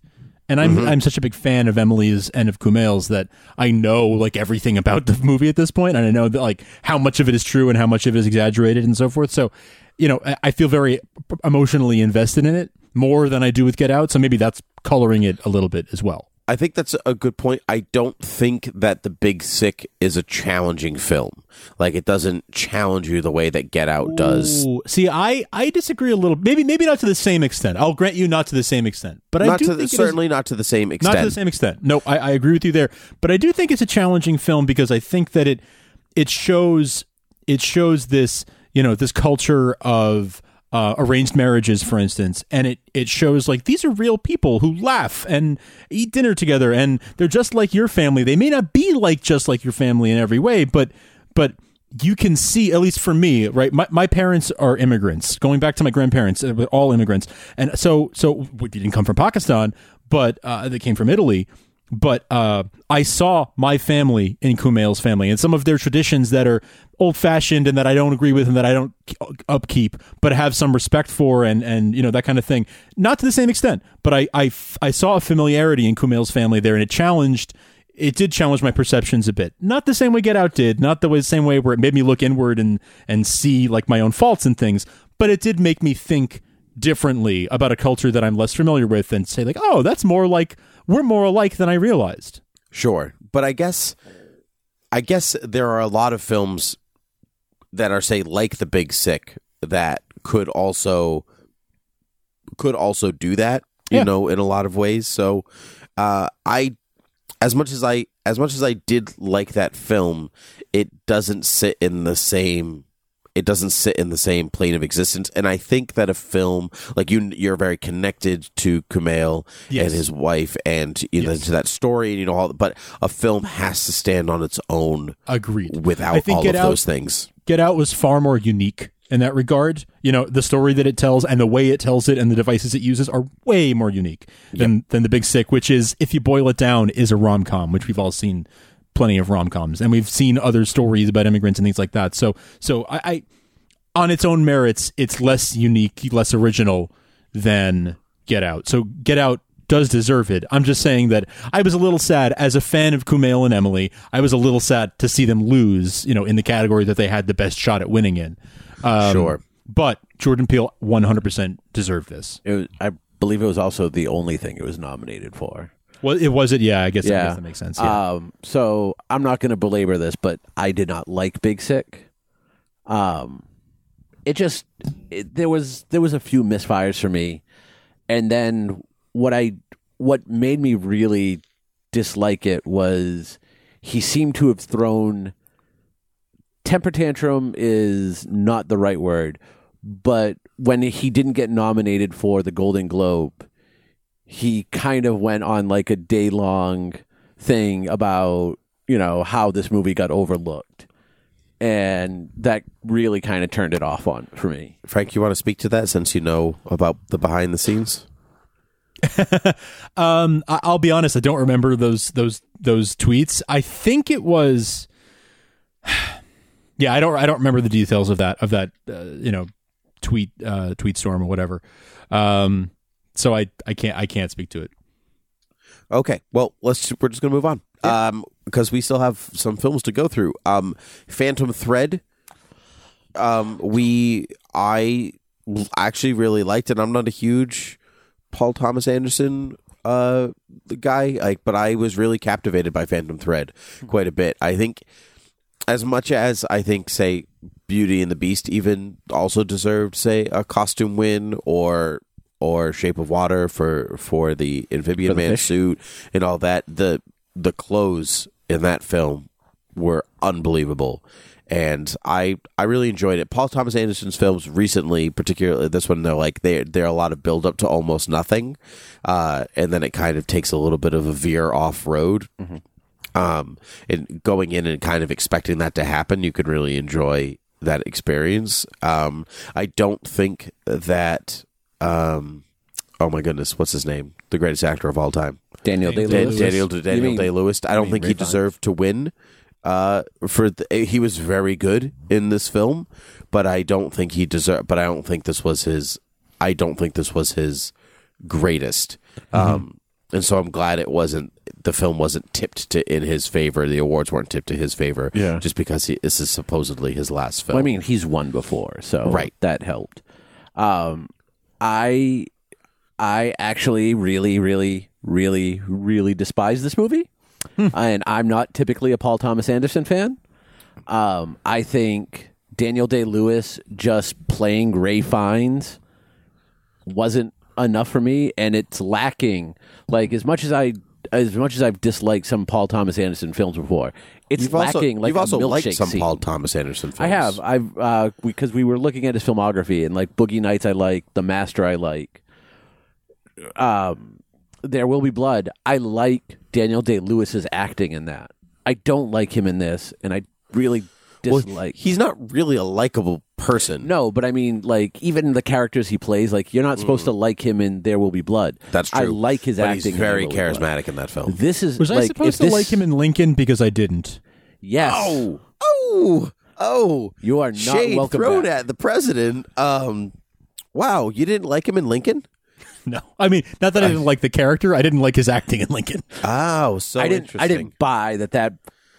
And I'm I'm such a big fan of Emily's and of Kumail's that I know like everything about the movie at this point, and I know that like how much of it is true and how much of it is exaggerated and so forth. So, you know, I feel very emotionally invested in it more than I do with Get Out. So maybe that's coloring it a little bit as well. I think that's a good point. I don't think that The Big Sick is a challenging film. Like it doesn't challenge you the way that Get Out does. Ooh, see, I I disagree a little. Maybe maybe not to the same extent. I'll grant you not to the same extent, but I do the, think it is- certainly not to the same extent. Not to the same extent. No, I, I agree with you there. But I do think it's a challenging film because I think that it it shows it shows this you know this culture of uh, arranged marriages, for instance, and it it shows like these are real people who laugh and eat dinner together, and they're just like your family. They may not be like just like your family in every way, but but you can see at least for me right my, my parents are immigrants going back to my grandparents uh, all immigrants and so so we didn't come from pakistan but uh, they came from italy but uh, I saw my family in Kumail's family and some of their traditions that are old fashioned and that I don't agree with and that I don't upkeep, but have some respect for and and you know that kind of thing. Not to the same extent, but I I, I saw a familiarity in Kumail's family there, and it challenged. It did challenge my perceptions a bit. Not the same way Get Out did. Not the way, same way where it made me look inward and and see like my own faults and things. But it did make me think differently about a culture that I'm less familiar with and say like, oh, that's more like we're more alike than I realized. Sure, but I guess I guess there are a lot of films that are say like The Big Sick that could also could also do that, you Yeah. know, in a lot of ways. So uh I as much as I as much as I did like that film, it doesn't sit in the same it doesn't sit in the same plane of existence and i think that a film like you you're very connected to kumail Yes. and his wife and you know Yes. to that story and you know all but a film has to stand on its own Agreed. without I think all Get of Out- those things Get Out was far more unique in that regard. You know, the story that it tells and the way it tells it and the devices it uses are way more unique than than The Big Sick, which is, if you boil it down, is a rom com, which we've all seen plenty of rom coms, and we've seen other stories about immigrants and things like that. So, so I, I on its own merits, it's less unique, less original than Get Out. So Get Out does deserve it. I'm just saying that I was a little sad as a fan of Kumail and Emily. I was a little sad to see them lose, you know, in the category that they had the best shot at winning in. Um, Sure. But Jordan Peele 100% deserved this. It was, I believe it was also the only thing it was nominated for. Well, it was it. Yeah, I guess, I Yeah, guess that makes sense. Yeah. Um, so I'm not going to belabor this, but I did not like Big Sick. Um, it just it, there was there was a few misfires for me, and then what I what made me really dislike it was he seemed to have thrown temper tantrum is not the right word, but when he didn't get nominated for the Golden Globe, he kind of went on like a day long thing about, you know, how this movie got overlooked. And that really kind of turned it off on for me. Frank, you want to speak to that since you know about the behind the scenes? *laughs* Um, I- I'll be honest. I don't remember those those those tweets. I think it was. *sighs* Yeah, I don't. I don't remember the details of that of that. Uh, you know, tweet uh, tweet storm or whatever. Um, so I I can't I can't speak to it. Okay, well, let's we're just gonna move on um, because we still have some films to go through. Um, Phantom Thread. Um, we I actually really liked it. I'm not a huge Paul Thomas Anderson uh guy, like, but I was really captivated by Phantom Thread quite a bit. I think as much as I think, say, Beauty and the Beast even also deserved, say, a costume win or or Shape of Water for for the amphibian For the man fish. suit and all that. The the clothes in that film were unbelievable. And I, I really enjoyed it. Paul Thomas Anderson's films recently, particularly this one, they're like they they're a lot of build up to almost nothing, uh, and then it kind of takes a little bit of a veer off road um, and going in and kind of expecting that to happen, you could really enjoy that experience. Um, I don't think that. Um, oh my goodness, what's his name? The greatest actor of all time, Daniel Day Lewis. Daniel Daniel Day Lewis. I don't mean think Ray he Fiennes? deserved to win. Uh, for the, he was very good in this film, but I don't think he deserved. But I don't think this was his. I don't think this was his greatest. Mm-hmm. Um, and so I'm glad it wasn't. The film wasn't tipped to in his favor. The awards weren't tipped to his favor. Yeah. just because he, this is supposedly his last film. Well, I mean, he's won before, so Right. that helped. Um, I, I actually really, really, really, really despise this movie, and I'm not typically a Paul Thomas Anderson fan. Um, I think Daniel Day Lewis just playing Ralph Fiennes wasn't enough for me, and it's lacking. Like as much as I. As much as I've disliked some Paul Thomas Anderson films before, it's you've also lacking like you've also liked some scene. Paul Thomas Anderson films. I have. I've uh, because we were looking at his filmography and like Boogie Nights. I like The Master. I like. Um, There Will Be Blood. I like Daniel Day Lewis's acting in that. I don't like him in this, and I really Well, dislike. he's not really a likable person. no, but I mean, like even the characters he plays, like you're not supposed to like him in There Will Be Blood. That's true. I like his but acting. He's in very There Will Be Blood. charismatic in that film. This is Was like, I supposed to this- like him in Lincoln because I didn't? Yes. Oh, oh, oh! You are not Shade welcome thrown back. at the president. Um, wow, you didn't like him in Lincoln? *laughs* No, I mean not that I didn't like the character. I didn't like his acting in Lincoln. Oh, so I didn't. interesting. I didn't buy that that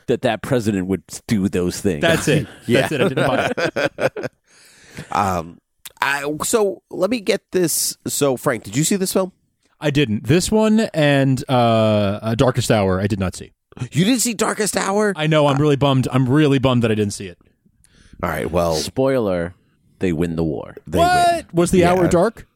that that president would do those things. That's it. *laughs* That's it. I didn't buy it. *laughs* Um, I, so let me get this. So, Frank, did you see this film? I didn't. This one and uh, uh, Darkest Hour, I did not see. You didn't see Darkest Hour? I know. I'm really bummed. I'm really bummed that I didn't see it. All right. Well, Spoiler: They win the war. they what win. was the Yeah. hour dark?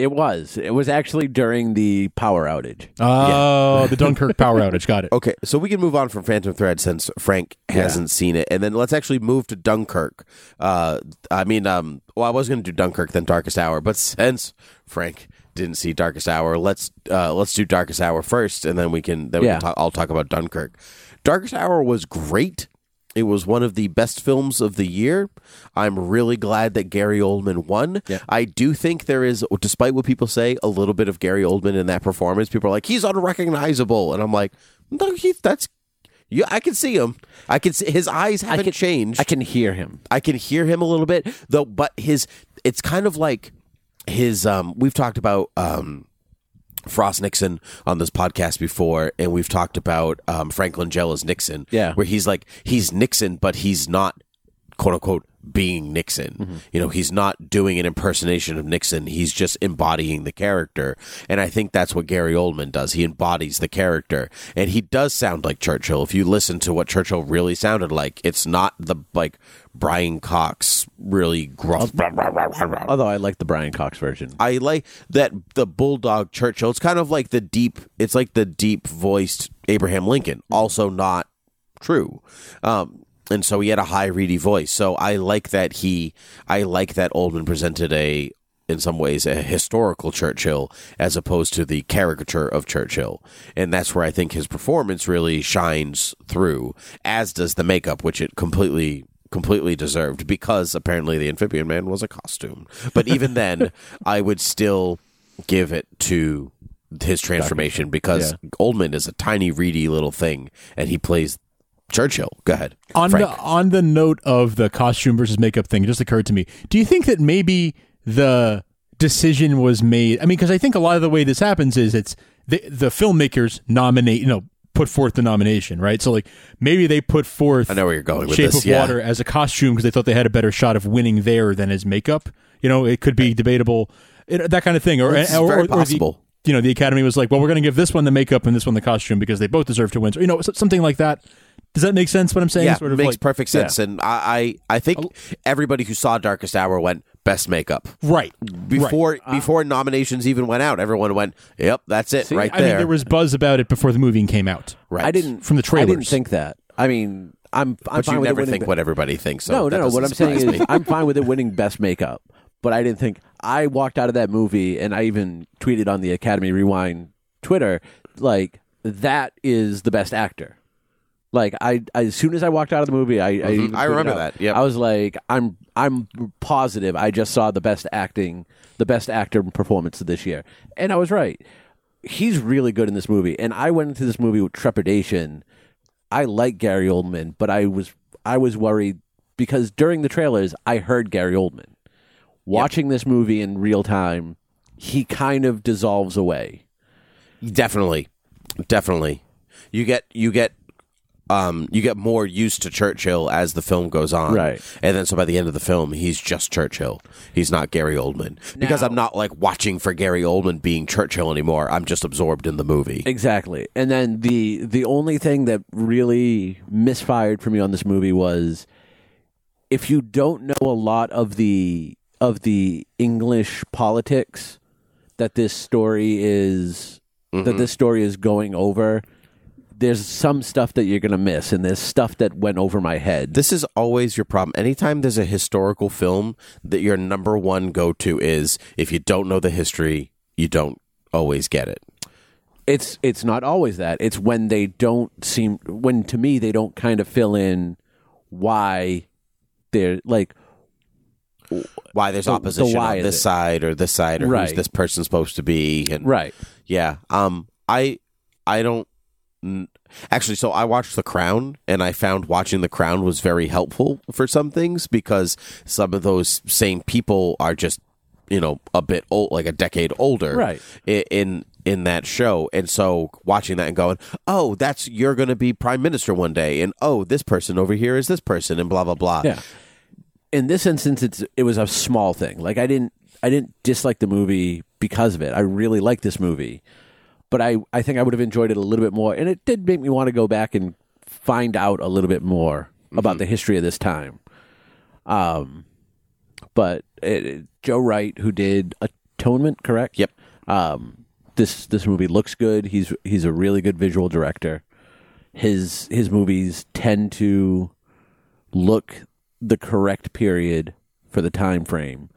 It was. It was actually during the power outage. Oh, the Dunkirk power *laughs* outage. Got it. Okay, so we can move on from Phantom Thread since Frank hasn't seen it, and then let's actually move to Dunkirk. Uh, I mean, um, well, I was going to do Dunkirk then Darkest Hour, but since Frank didn't see Darkest Hour, let's uh, let's do Darkest Hour first, and then we can then we Yeah. can talk, I'll talk about Dunkirk. Darkest Hour was great. It was one of the best films of the year. I'm really glad that Gary Oldman won. Yeah. I do think there is, despite what people say, a little bit of Gary Oldman in that performance. People are like, he's unrecognizable, and I'm like, no, he, that's. Yeah, I can see him. I can see his eyes haven't can- changed. I can hear him. I can hear him a little bit though, but his it's kind of like his um we've talked about um Frost Nixon on this podcast before, and we've talked about um, Frank Langella's Nixon. Yeah. where he's like he's Nixon, but he's not quote unquote being Nixon. Mm-hmm. You know, he's not doing an impersonation of Nixon. He's just embodying the character. And I think that's what Gary Oldman does. He embodies the character. And he does sound like Churchill. If you listen to what Churchill really sounded like, it's not the like Brian Cox really gruff. Although I like the Brian Cox version. I like that the bulldog Churchill. It's kind of like the deep. It's like the deep voiced Abraham Lincoln. Also not true. Um, and so he had a high reedy voice. So I like that he. I like that Oldman presented a. In some ways, a historical Churchill as opposed to the caricature of Churchill. And that's where I think his performance really shines through, as does the makeup, which it completely completely deserved because apparently the amphibian man was a costume. But even then, *laughs* I would still give it to his transformation because Oldman is a tiny, reedy little thing, and he plays Churchill. Go ahead. on Frank. the on the note of the costume versus makeup thing, it just occurred to me. Do you think that maybe the decision was made? I mean, because I think a lot of the way this happens is it's the the filmmakers nominate, you know, put forth the nomination, right? So like maybe they put forth I know where you're going with Shape this, of yeah. Water as a costume because they thought they had a better shot of winning there than as makeup. You know, it could be debatable, it, that kind of thing, or It's or, very or, or the- possible. you know, the Academy was like, well, we're going to give this one the makeup and this one the costume because they both deserve to win. So, you know, something like that. Does that make sense? What I'm saying? yeah, sort of makes like, perfect sense. And I, I, I think everybody who saw Darkest Hour went best makeup right before uh, before nominations even went out. Everyone went, "Yep, that's it, right I there." mean, there was buzz about it before the movie came out. right. I didn't From the trailers. I didn't think that. I mean, I'm I'm but fine you with never it winning think be- what everybody thinks. So no, no, no. What I'm saying surprise is. I'm fine with it winning best makeup. But I didn't think I walked out of that movie, and I even tweeted on the Academy Rewind Twitter, like that is the best actor. Like I, I as soon as I walked out of the movie, I, I, Mm-hmm. I tweeted remember that, Yeah, I was like, I'm, I'm positive. I just saw the best acting, the best actor performance of this year, and I was right. He's really good in this movie, and I went into this movie with trepidation. I like Gary Oldman, but I was I was worried because during the trailers I heard Gary Oldman. Watching this movie in real time, he kind of dissolves away. Definitely, definitely. You get you get um you get more used to Churchill as the film goes on, Right. And then so by the end of the film, he's just Churchill. He's not Gary Oldman because Now- I'm not like watching for Gary Oldman being Churchill anymore. I'm just absorbed in the movie. Exactly. And then the the only thing that really misfired for me on this movie was if you don't know a lot of the of the English politics that this story is that this story is going over, there's some stuff that you're going to miss and there's stuff that went over my head. This is always your problem. Anytime there's a historical film, that your number one go to is if you don't know the history, you don't always get it. it's it's not always that. It's when they don't seem when to me they don't kind of fill in why they're like Why there's The- the opposition why on this it. side or this side or who's this person supposed to be and right. Yeah. Um. I. I don't. Actually, so I watched The Crown, and I found watching The Crown was very helpful for some things because some of those same people are just, you know, a bit old, like a decade older, Right. In in that show, and so watching that and going, oh, that's you're going to be prime minister one day, and oh, this person over here is this person, and blah blah blah. Yeah. In this instance, it's it was a small thing. Like I didn't I didn't dislike the movie because of it. I really liked this movie, but I I think I would have enjoyed it a little bit more. And it did make me want to go back and find out a little bit more about the history of this time. Um, but it, it- Joe Wright, who did Atonement, correct? Yep. Um, this this movie looks good. He's he's a really good visual director. His his movies tend to look the correct period for the time frame,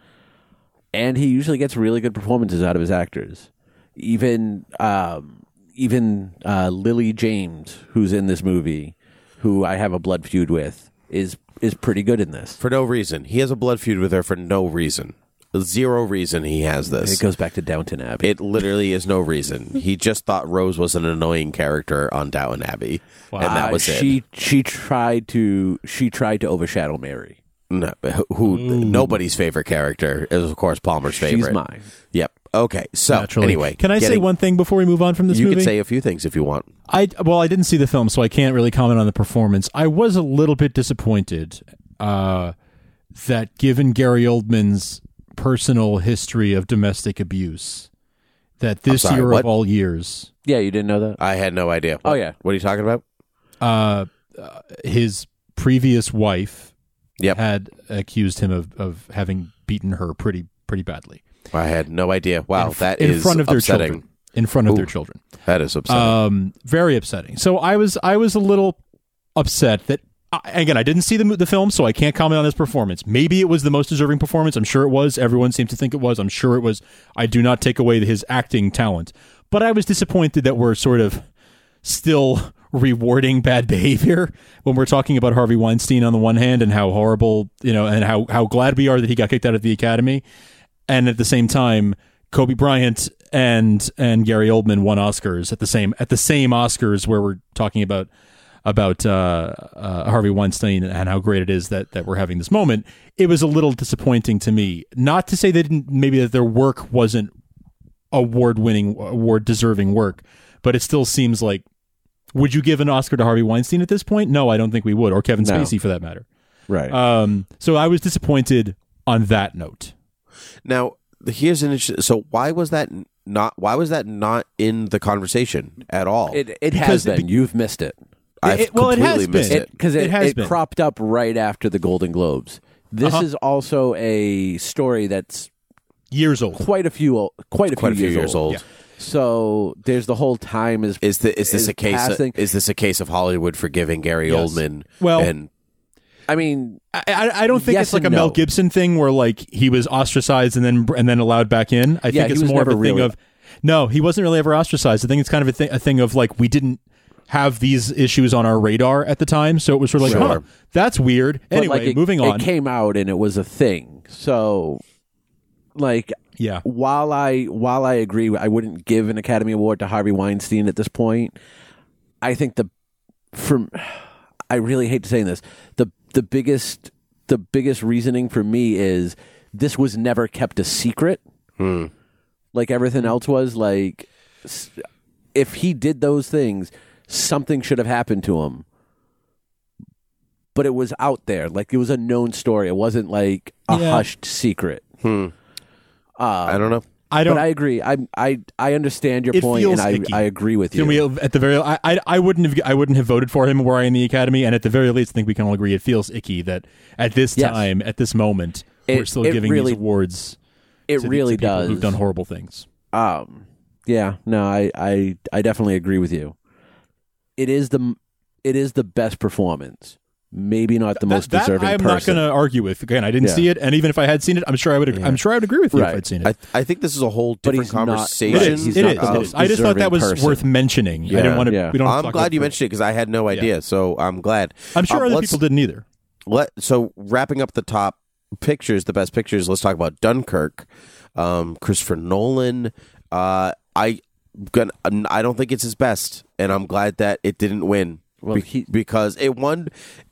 and he usually gets really good performances out of his actors. Even um, even uh, Lily James, who's in this movie, who I have a blood feud with, is is pretty good in this. For no reason, he has a blood feud with her for no reason, zero reason. He has this. It goes back to Downton Abbey. It literally is no reason. He just thought Rose was an annoying character on Downton Abbey, and that Uh, was it. she she tried to she tried to overshadow Mary. No, who, who nobody's favorite character is of course Palmer's favorite. She's mine. Yep. Okay. So Naturally. anyway, can I say one thing before we move on from this You movie? can say a few things if you want. I well, I didn't see the film, so I can't really comment on the performance. I was a little bit disappointed uh, that, given Gary Oldman's personal history of domestic abuse, that this sorry, year what? of all years, Yeah, you didn't know that? I had no idea. Oh, yeah. What are you talking about? uh, uh, his previous wife Yep. had accused him of, of having beaten her pretty pretty badly I had no idea. Wow, in, that in is front of their upsetting. children. In front of their children. That is upsetting. um, very upsetting. So I was I was a little upset that I- again I didn't see the the film, so I can't comment on his performance. Maybe it was the most deserving performance. I'm sure it was. Everyone seems to think it was. I'm sure it was. I do not take away his acting talent, but I was disappointed that we're sort of still rewarding bad behavior when we're talking about Harvey Weinstein on the one hand and how horrible you know and how how glad we are that he got kicked out of the academy, and at the same time Kobe Bryant and and Gary Oldman won Oscars at the same at the same Oscars where we're talking about about uh, uh, Harvey Weinstein and how great it is that that we're having this moment. It was a little disappointing to me. Not to say they didn't maybe that their work wasn't award winning award deserving work, but it still seems like would you give an Oscar to Harvey Weinstein at this point? No, I don't think we would, or Kevin No. Spacey for that matter. Right. Um, so I was disappointed on that note. now, here's an interesting. So why was that not? Why was that not in the conversation at all? it it because has it been. You've missed it. I've it- well, it has missed been. it. Because it, It has it been. cropped up right after the Golden Globes. This Uh-huh. is also a story that's Years old. quite a few quite a Quite a few few years old. Yeah. So there's the whole time is Is the is this is a case? Of, is this a case of Hollywood forgiving Gary Yes. Oldman? Well- and I mean I, I, I don't think Yes it's like a and Mel. Gibson thing where like he was ostracized and then and then allowed back in. I Yeah, think it's more of a never thing of no, he wasn't really ever ostracized. I think it's kind of a, thing a thing of like we didn't have these issues on our radar at the time, so it was sort of like, Sure. huh, that's weird. but, Anyway, like, it, moving on. It came out and it was a thing. So like yeah, while I while I agree I wouldn't give an Academy Award to Harvey Weinstein at this point, I think the from I really hate saying this the the biggest the biggest reasoning for me is this was never kept a secret. Like everything else was like if he did those things something should have happened to him. But it was out there. Like it was a known story. It wasn't like a Yeah. hushed secret. Hmm, I don't know. I don't. but I agree. I I I understand your It point, feels and I icky. I agree with you. Can we at the very? I, I I wouldn't have I wouldn't have voted for him were I in the academy, and at the very least, I think we can all agree it feels icky that at this Yes. time, at this moment, we're still it giving really- these awards. it to, really to people does. Who've done horrible things. um, yeah, no, I I I definitely agree with you. It is the it is the best performance. Maybe not the most that, that I'm person. not going to argue with. Again, I didn't Yeah. see it, and even if I had seen it, I'm sure I would. I'm sure I would agree with you if I'd seen it. I I think this is a whole different he's not- conversation. it is. he's It not is. the It most is. I just thought that was person. worth mentioning. I didn't want to. Yeah. We don't. I'm glad you mentioned it because I had no idea. So I'm glad. I'm sure Um, other people didn't either. Let so wrapping up the top pictures, the best pictures. Let's talk about Dunkirk. Um, Christopher Nolan. Uh, I gonna, I don't think it's his best, and I'm glad that it didn't win. Well, Be- he- because it won,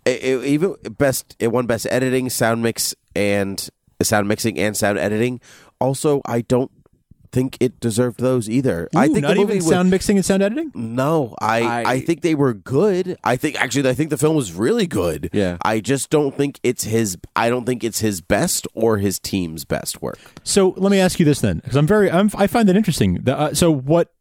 it, it- even best it won best editing, sound mix, and sound mixing and sound editing. Also, I don't think it deserved those either. I think not the movie even was- sound mixing and sound editing. no, I, I I- think they were good. I think actually I think the film was really good. Yeah. I just don't think it's his I don't think it's his best or his team's best work. So let me ask you this then, because I'm very, I'm, I find that interesting. The, uh, so what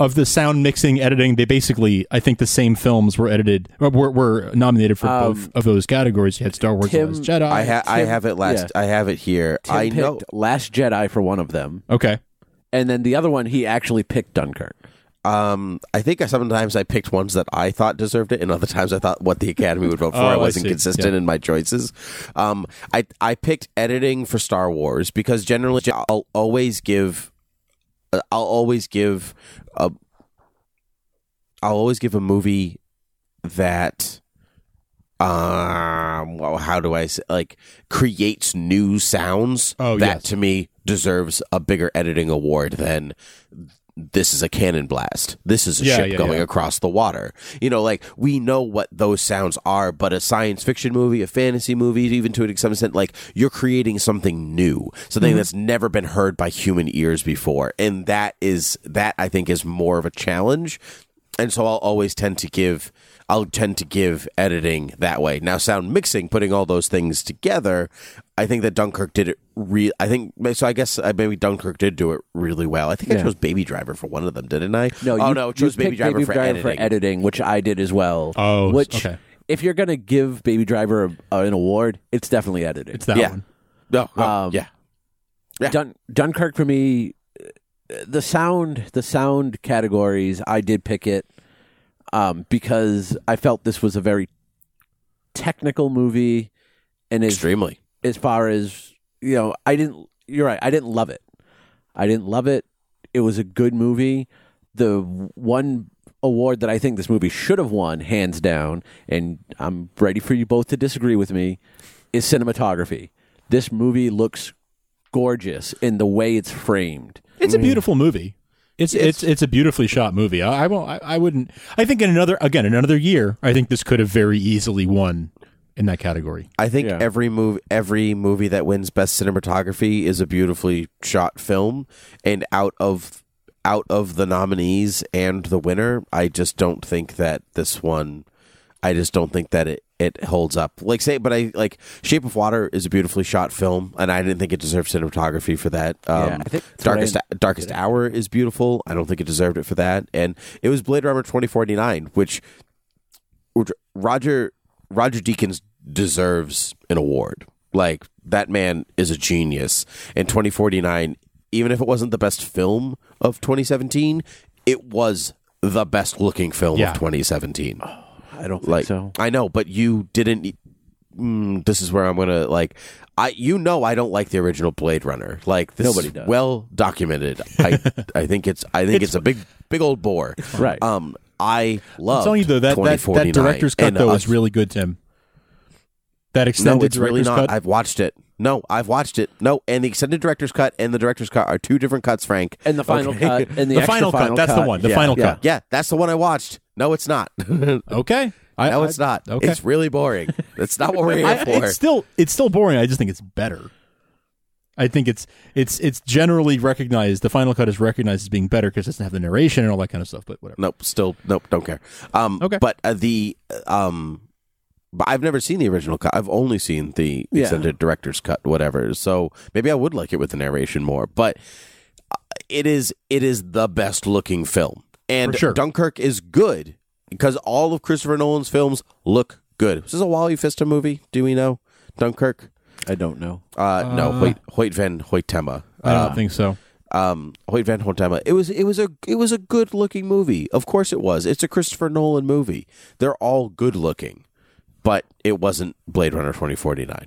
of the sound mixing, editing? They basically, I think the same films were edited, or were, were nominated for Um, both of those categories. You had Star Wars: The Tim- Last Jedi. I ha- I have it last yeah. I have it here. Tim I picked know Last Jedi for one of them, okay, and then the other one he actually picked Dunkirk. um I think I, sometimes I picked ones that I thought deserved it and other times I thought what the academy would vote *laughs* for. Oh, I I wasn't see. consistent Yeah. in my choices. Um I I picked editing for Star Wars because generally I'll always give uh, I'll always give a I'll always give a movie that um well, how do I say like creates new sounds Oh, that yes. to me deserves a bigger editing award than this is a cannon blast. This is a Yeah, ship yeah, going yeah. across the water. You know, like we know what those sounds are, but a science fiction movie, a fantasy movie, even to some extent, like you're creating something new, something mm-hmm. that's never been heard by human ears before, and that is that I think is more of a challenge. And so I'll always tend to give I'll tend to give editing that way. Now sound mixing, putting all those things together, I think that Dunkirk did it re I think so I guess uh, maybe Dunkirk did do it really well. I think I chose Baby Driver for one of them, didn't I? No, oh you, no, you chose Baby Driver, Baby for, Driver editing. for editing, which I did as well. Oh, which okay. if you're gonna give Baby Driver a, uh, an award, it's definitely editing. It's that Yeah. one. No, no, Um, yeah. Yeah. Dun- Dunkirk for me, uh, the sound, the sound categories, I did pick it um, because I felt this was a very technical movie, and as Extremely. As far as you know, I didn't. You're right. I didn't love it. I didn't love it. It was a good movie. The one award that I think this movie should have won, hands down, and I'm ready for you both to disagree with me, is cinematography. This movie looks gorgeous in the way it's framed. It's a mm. beautiful movie. It's it's it's a beautifully shot movie. I, I won't. I, I wouldn't. I think in another again in another year, I think this could have very easily won in that category. I think Yeah. every movie every movie that wins best cinematography is a beautifully shot film and out of out of the nominees and the winner, I just don't think that this one I just don't think that it it holds up. Like say but I like Shape of Water is a beautifully shot film and I didn't think it deserved cinematography for that. Um Yeah, I think that's what Darkest I- Darkest Hour is beautiful. I don't think it deserved it for that. And it was Blade Runner 2049 which which Roger Roger Deakins deserves an award. Like that man is a genius. And 2049, even if it wasn't the best film of 2017, it was the best looking film Yeah. of 2017. I don't think like so. I know, but you didn't. Mm, this is where I'm gonna like. I you know I don't like the original Blade Runner. Like this Nobody does. well documented. I *laughs* I think it's I think it's, It's- a big big old bore. Right. Um. I love. I'm telling you though that that, that director's cut though us- is really good, Tim. That No, extended it's really director's not. cut. I've watched it. No, I've watched it. No, and the extended director's cut and the director's cut are two different cuts, Frank. and the final Okay. cut and *laughs* the, The extra final cut, that's the one, the yeah, final yeah. cut. Yeah, that's the one I watched. No, it's not. *laughs* *laughs* no, okay, I, it's not. Okay, It's really boring. That's not what we're here I- for. it's still it's still boring. I just think it's better. I think it's it's it's generally recognized. The final cut is recognized as being better because it doesn't have the narration and all that kind of stuff. But whatever. Nope, still nope, don't care. Um, Okay. but uh, the um, but I've never seen the original cut. I've only seen the Yeah. extended director's cut, whatever. So maybe I would like it with the narration more. But uh, it is it is the best looking film, and sure. Dunkirk is good because all of Christopher Nolan's films look good. This is this a Wally Pfister movie? Do we know Dunkirk? I don't know. Uh, no, Hoyt, Hoyt van Hoytema. I don't Uh, think so. um Hoyt van Hoytema. It was it was a it was a good looking movie. Of course it was. It's a Christopher Nolan movie. They're all good looking, but it wasn't Blade Runner twenty forty nine.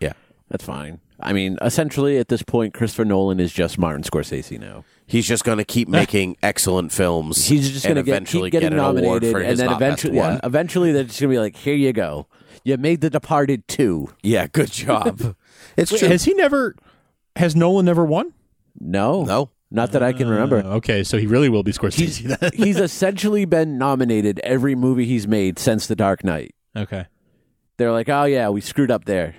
Yeah, That's fine. I mean, essentially, at this point, Christopher Nolan is just Martin Scorsese now. he's just going to keep *laughs* making excellent films. He's just and going to get eventually keep getting get an award nominated, for and his then not best eventually, yeah, one. eventually, they're just going to be like, "Here you go. You made The Departed two. Yeah, good job. *laughs* it's Wait, true. has he never? Has Nolan never won? No, no, not that I can remember. Uh, okay, so he really will be Scorsese. then. *laughs* *laughs* he's essentially been nominated every movie he's made since The Dark Knight. okay. They're like, "Oh yeah, we screwed up there.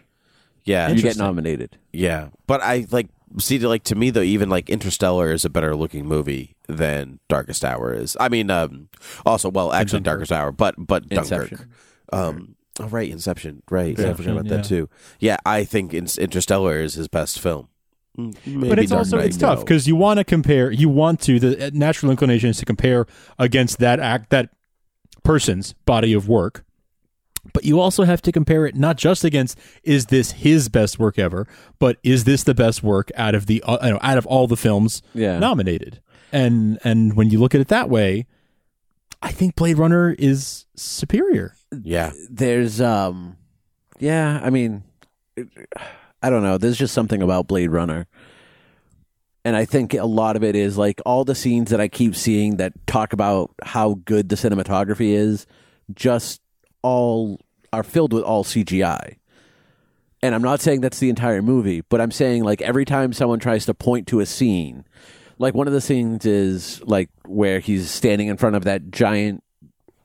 yeah, You get nominated." yeah. But I like see like to me though, even like Interstellar is a better looking movie than Darkest Hour is. I mean, um, also well, actually Darkest Hour, but but Dunkirk. Inception. Um, oh, right, Inception. Right, yeah, I forgot about yeah. that too. Yeah, I think Interstellar is his best film. Mm, Maybe but it's also Knight, it's tough no. because you want to compare. You want to the uh, natural inclination is to compare against that act that person's body of work. But you also have to compare it not just against is this his best work ever, but is this the best work out of the uh, out of all the films Yeah. nominated? And and when you look at it that way, I think Blade Runner is superior. Yeah, There's, um, yeah, I mean, I don't know. There's just something about Blade Runner. And I think a lot of it is like all the scenes that I keep seeing that talk about how good the cinematography is, just all are filled with all CGI. And I'm not saying that's the entire movie, but I'm saying like every time someone tries to point to a scene, Like one of the scenes is like where he's standing in front of that giant,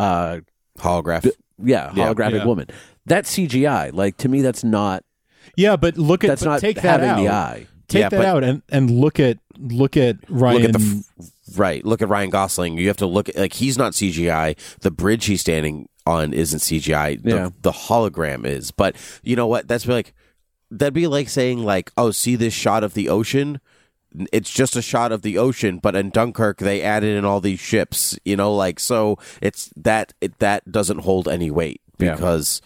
uh, Holograph. Yeah, Yeah. holographic Yeah. woman. That's CGI. Like to me, that's not. Yeah, but look at That's but not take that having out. the eye. Take Yeah, that but- out and and look at look at Ryan. Look at the f- right. Look at Ryan Gosling. You have to look at like he's not CGI. The bridge he's standing on isn't CGI. The, Yeah. the hologram is. But you know what? That's like that'd be like saying like, oh, see this shot of the ocean. It's just a shot of the ocean, but in Dunkirk they added in all these ships. You know, like so it's that it, that doesn't hold any weight Yeah. because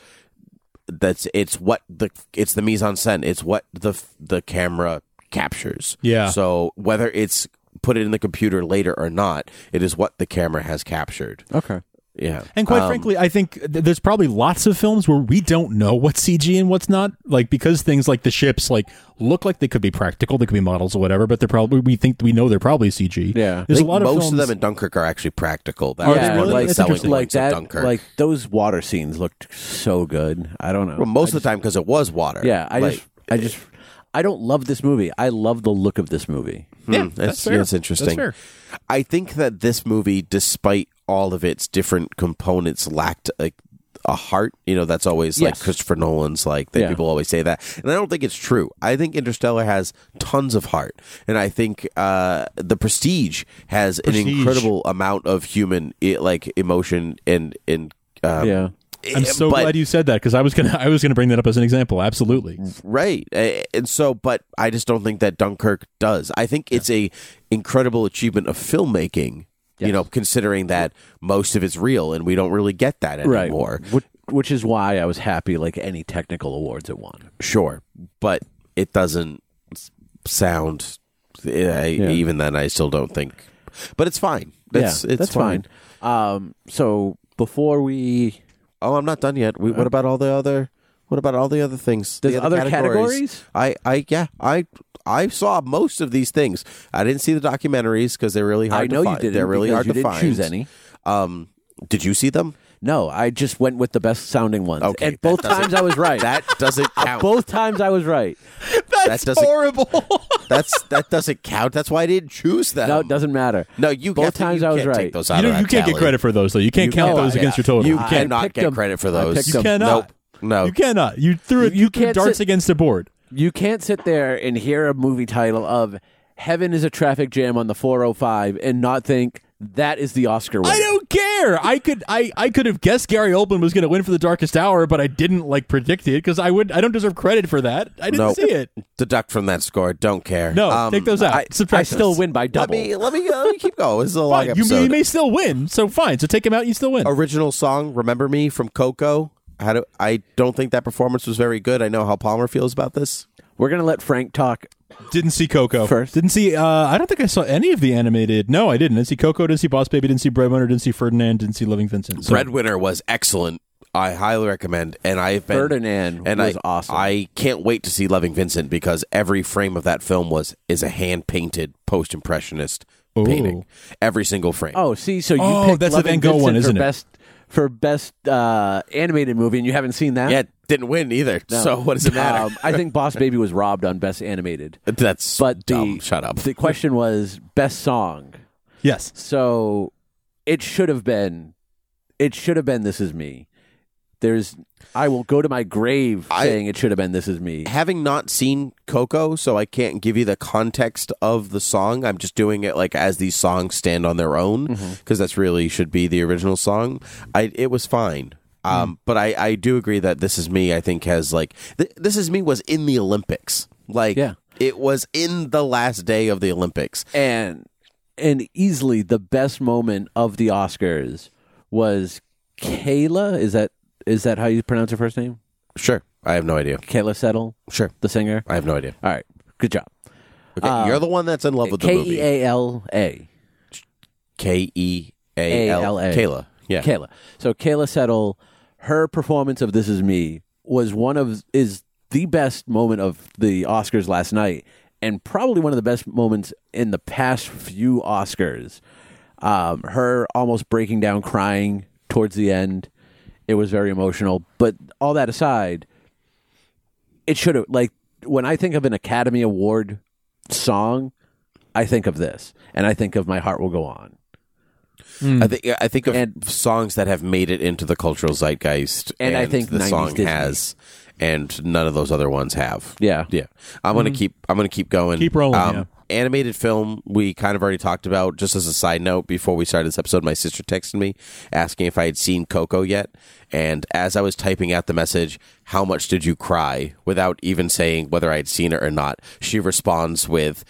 that's it's what the it's the mise en scène. It's what the the camera captures. Yeah. So whether it's put it in the computer later or not, it is what the camera has captured. Okay. Yeah. And quite Um, frankly, I think th- there's probably lots of films where we don't know what's CG and what's not. Like because things like the ships like look like they could be practical, they could be models or whatever, but they're probably we think we know they're probably CG. Yeah. I there's a lot of most films. of them in Dunkirk are actually practical. That Are they one really? of Like, the That's selling interesting. like points of that, Dunkirk. like those water scenes looked so good. I don't know. well, most of the time because it was water. yeah, I Like, just, I just, I don't love this movie. I love the look of this movie. Yeah, Hmm, that's that's, that's interesting. That's. I think that this movie, despite all of its different components, lacked like a heart. You know, that's always like Christopher Nolan's. Like that Yeah. people always say that, and I don't think it's true. I think Interstellar has tons of heart, and I think uh, the Prestige has an incredible amount of human like emotion and and. Um, Yeah. I'm so but- glad you said that because I was gonna *laughs* I was gonna bring that up as an example. Absolutely. Right. Uh, And so, but I just don't think that Dunkirk does. I think it's a incredible achievement of filmmaking, you know, considering that most of it's real and we don't really get that anymore. Which, which is why I was happy. Like any technical awards it won. Sure. But it doesn't sound, I, even then, I still don't think. But it's fine. That's, yeah, it's that's fine. Um, so before we, Oh, I'm not done yet. We, what about all the other? What about all the other things? Uh, There's the other categories? I, I, yeah, I, I saw most of these things. I didn't see the documentaries because they're really hard. I know to you find. didn't. They're really hard you to didn't find. choose any. Um, did you see them? No, I just went with the best sounding ones. Okay, and both times I was right. That doesn't uh, count. both times I was right. That's doesn't- horrible. *laughs* That's that doesn't count. That's why I didn't choose them. No, it doesn't matter. No, you both have to- times you I was can't right. Take those out you of know, you that can't get tally. credit for those though. You can't You count can't. those Yeah. against your total. You You can't. cannot picked get them. credit for I those. picked You them. cannot. Nope. No. You cannot. You threw it. You You, threw can't darts sit- against the board. You can't sit there and hear a movie title of "Heaven is a traffic jam on the 405" and not think that is the Oscar winner. I don't care. I could I, I could have guessed Gary Oldman was going to win for the Darkest Hour, but I didn't like predict it because I would I don't deserve credit for that. I didn't No. see it. Deduct from that score. Don't care. No, Um, take those out. I, Subtract I still those. win by let double. me let me, let me keep going. This is a long Fine. You, episode. may- you may still win, so fine. So take him out. You still win. Original song, "Remember Me" from Coco. How do I don't think that performance was very good. I know how Palmer feels about this. We're gonna let Frank talk. Didn't see Coco First. Didn't see. Uh, I don't think I saw any of the animated. No, I didn't. Didn't see Coco. Didn't see Boss Baby. Didn't see Breadwinner. Didn't see Ferdinand. Didn't see Living Vincent. So, Breadwinner was excellent. I highly recommend, and I've been Ferdinand and was I, awesome. I can't wait to see Loving Vincent because every frame of that film was is a hand painted post impressionist painting. Every single frame. Oh, see, so you Oh, picked that's the Loving Van Gogh Vincent one, isn't it? Best for best uh, animated movie, and you haven't seen that. yeah, didn't win either. No. So what does it matter? Um, I think Boss Baby was robbed on best animated, *laughs* That's but the dumb. Shut up. The question was best song. yes, So it should have been. It should have been "This Is Me." There's. I will go to my grave I- saying it should have been "This Is Me." Having not seen Coco, so I can't give you the context of the song. I'm just doing it like as these songs stand on their own Mm-hmm. because that's really should be the original song. I it was fine. Mm. Um, but I, I do agree that this is me. I think has like th- this is me was in the Olympics. Like Yeah. it was in the last day of the Olympics. and and easily the best moment of the Oscars was Kayla. Is that is that how you pronounce her first name? Sure, I have no idea. Keala Settle, Sure, the singer. I have no idea. All right, good job. Okay, you're the one that's in love with the movie. E A L A. K E A L A-L-A. Kayla. Yeah. Kayla. So Keala Settle, her performance of "This Is Me" was one of is the best moment of the Oscars last night, and probably one of the best moments in the past few Oscars. Um, her almost breaking down, crying towards the end. It was very emotional. But all that aside, it should have like when I think of an Academy Award song, I think of this, and I think of My Heart Will Go On. I think I think of And- songs that have made it into the cultural zeitgeist, And I think the 90s song Disney. has, and none of those other ones have. Yeah. yeah. I'm gonna keep. I'm gonna keep going. Keep rolling, Um, yeah. Animated film, we kind of already talked about. Just as a side note, before we started this episode, my sister texted me asking if I had seen Coco yet. And as I was typing out the message, "How much did you cry?" without even saying whether I had seen it or not, she responds with,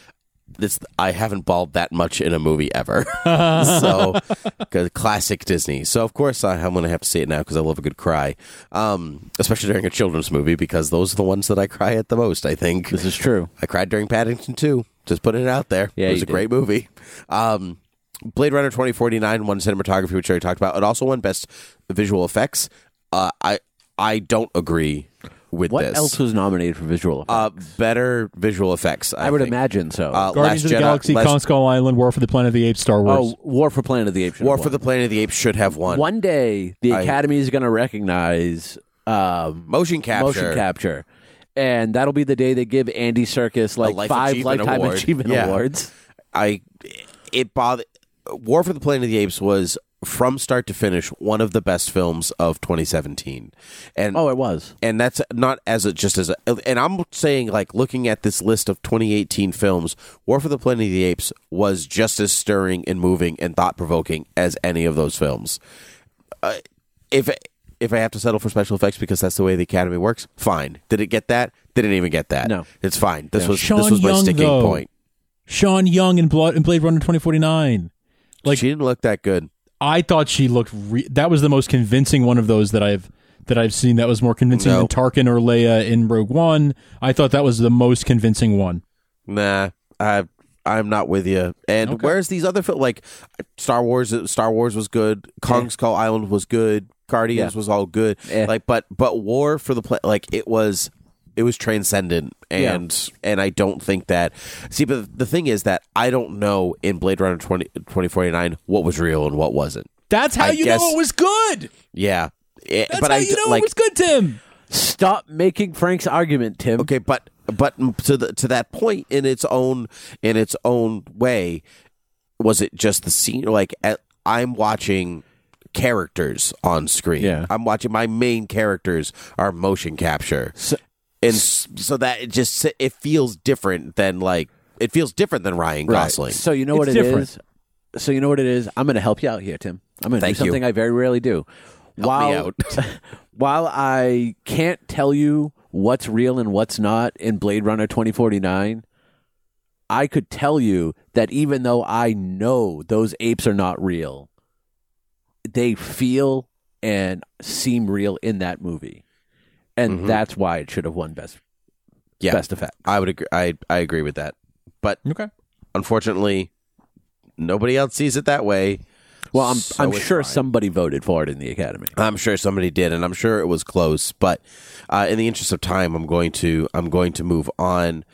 this I haven't bawled that much in a movie ever. *laughs* so classic Disney. So of course I, I'm going to have to see it now because I love a good cry, um, especially during a children's movie because those are the ones that I cry at the most. I think This is true. I cried during Paddington 2. Just putting it out there. Yeah, it was a did. great movie. Um, Blade Runner 2049 won cinematography, which I talked about. It also won best visual effects. Uh, I I don't agree with What this. else was nominated for visual effects? uh, better visual effects. I, I would think. imagine so. Uh, Guardians Last of the Jedi- Galaxy, Last- Kong Skull Island, War for the Planet of the Apes, Star Wars. oh, War for Planet of the Apes. War for the Planet of the Apes should have won. One day, the I- Academy is going to recognize um, Motion capture. motion capture, and that'll be the day they give Andy Serkis like Life five Achievement lifetime Award. achievement Yeah. awards. I it bothered. War for the Planet of the Apes was from start to finish one of the best films of 2017, and Oh, it was. and that's not as a, just as a and I'm saying like looking at this list of 2018 films, War for the Planet of the Apes was just as stirring and moving and thought provoking as any of those films. Uh, if if I have to settle for special effects because that's the way the Academy works, fine. Did it get that? Didn't even get that. No. it's fine. This was Sean this was my sticking though. point. Sean Young in, Blood, in Blade Runner 2049. Like- she didn't look that good. I thought she looked. Re- that was the most convincing one of those that I've that I've seen. That was more convincing No. than Tarkin or Leia in Rogue One. I thought that was the most convincing one. Nah, I I'm not with you. And where's these other films? Like Star Wars. Star Wars was good. Kong Skull Island was good. Guardians Yeah. was all good. Eh. Like, but but War for the Pla- like it was it was transcendent. And and I don't think that. See, but the thing is that I don't know in Blade Runner 20, 2049 what was real and what wasn't. That's how I you guess- know it was good. Yeah, Eh, That's but how I you know like it was good, Tim. Stop making Frank's argument, Tim. Okay, but but to the to that point in its own in its own way, was it just the scene? Like at, I'm watching characters on screen. Yeah. I'm watching my main characters are motion capture, So- and so that it just it feels different than like it feels different than Ryan Right. Gosling. So you know what It's it different. is. So you know what it is. I'm going to help you out here, Tim. I'm going to do Thank you. something I very rarely do. Help while, me out. *laughs* while I can't tell you what's real and what's not in Blade Runner 2049, I could tell you that even though I know those apes are not real, they feel and seem real in that movie. And Mhm. that's why it should have won best Yeah. best effect. I would agree. I I agree with that, but Okay. unfortunately, nobody else sees it that way. Well, I'm So I'm sure fine. somebody voted for it in the Academy. I'm sure somebody did, and I'm sure it was close. But uh, in the interest of time, I'm going to I'm going to move on.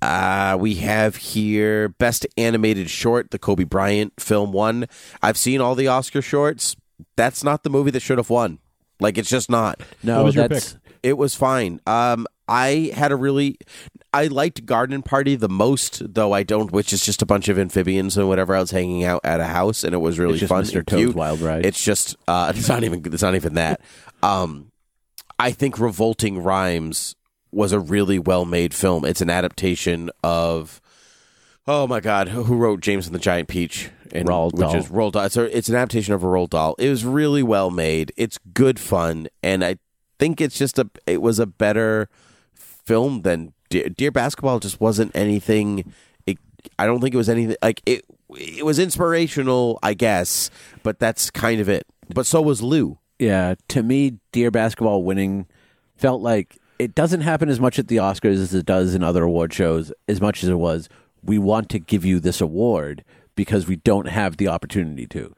Uh, we have here best animated short, the Kobe Bryant film won. I've seen all the Oscar shorts. That's not the movie that should have won. Like it's just not. No, What was your that's It was fine. Um, I had a really, I liked Garden Party the most, though I don't, which is just a bunch of amphibians and whatever else hanging out at a house, and it was really It's just fun. Mr. Toad's. Wild Ride. It's just, uh, *laughs* it's not even, it's not even that. Um, I think Revolting Rhymes was a really well made film. It's an adaptation of. Oh my God! Who who wrote James and the Giant Peach? And, Roald which Dahl. is Roald Dahl. It's, a, it's an adaptation of a Roald Dahl. It was really well made. It's good fun, and I think it's just a. It was a better film than Dear, Dear Basketball. Just wasn't anything. It, I don't think it was anything like it. It was inspirational, I guess, but that's kind of it. But so was Lou. yeah. To me, Dear Basketball winning felt like it doesn't happen as much at the Oscars as it does in other award shows. As much as it was, we want to give you this award because we don't have the opportunity to.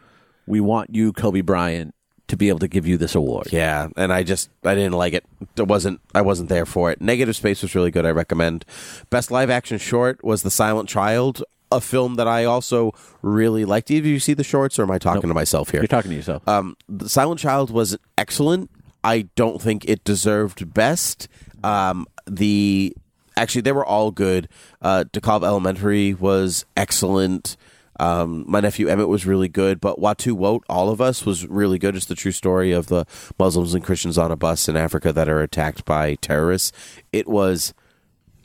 We want you, Kobe Bryant, to be able to give you this award. Yeah, and I just I didn't like it. It wasn't I wasn't there for it. Negative Space was really good. I recommend. Best live action short was The Silent Child, a film that I also really liked. Did you see the shorts, or am I talking to myself here? You're talking to yourself. Um, the Silent Child was excellent. I don't think it deserved best. Um, the actually, they were all good. Uh, DeKalb Elementary was excellent. Um, my nephew Emmett was really good, but Watu Wote, all of us, was really good. It's the true story of the Muslims and Christians on a bus in Africa that are attacked by terrorists. It was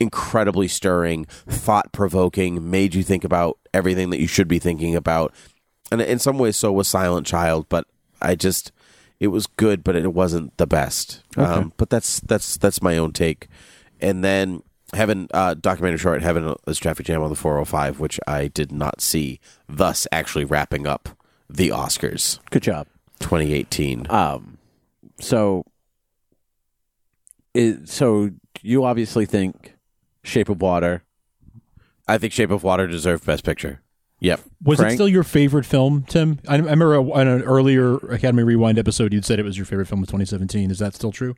incredibly stirring, thought provoking, made you think about everything that you should be thinking about. And in some ways, so was Silent Child, but I just it was good, but it wasn't the best. Um, but that's that's that's my own take. And then Heaven uh, documentary short Heaven is Traffic Jam on the 405, which I did not see. Thus, actually wrapping up the Oscars Good job. 2018. Um, so, it, so you obviously think Shape of Water. I think Shape of Water deserved Best Picture. Yep. Was it still your favorite film, Tim? I, I remember on an earlier Academy Rewind episode, you'd said it was your favorite film of 2017. Is that still true?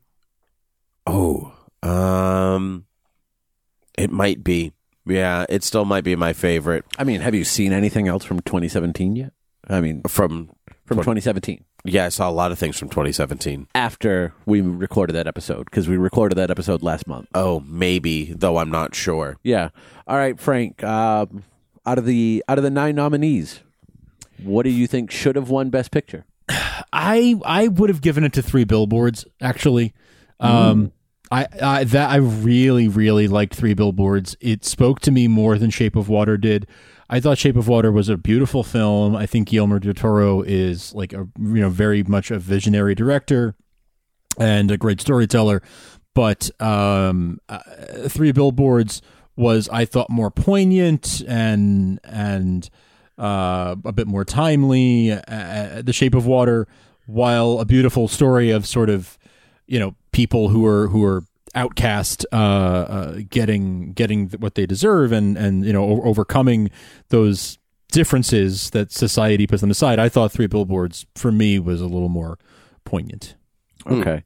Oh, um, it might be. Yeah, it still might be my favorite I mean, have you seen anything else from 2017 yet? I mean, from. from 2017 Yeah, I saw a lot of things from 2017. after we recorded that episode because we recorded that episode last month. Oh, maybe, though I'm not sure. Yeah. All right, Frank. Um, out of the out of the nine nominees, what do you think should have won Best Picture? *sighs* I I would have given it to three billboards actually. Um, I, I that I really really liked three billboards. It spoke to me more than Shape of Water did. I thought Shape of Water was a beautiful film. I think Guillermo del Toro is like a you know very much a visionary director and a great storyteller. But um, uh, Three Billboards was I thought more poignant and and uh, a bit more timely. Uh, the Shape of Water, while a beautiful story of sort of you know people who are who are outcast uh, uh, getting getting what they deserve and and you know o- overcoming those differences that society puts them aside. I thought Three Billboards for me was a little more poignant. Okay.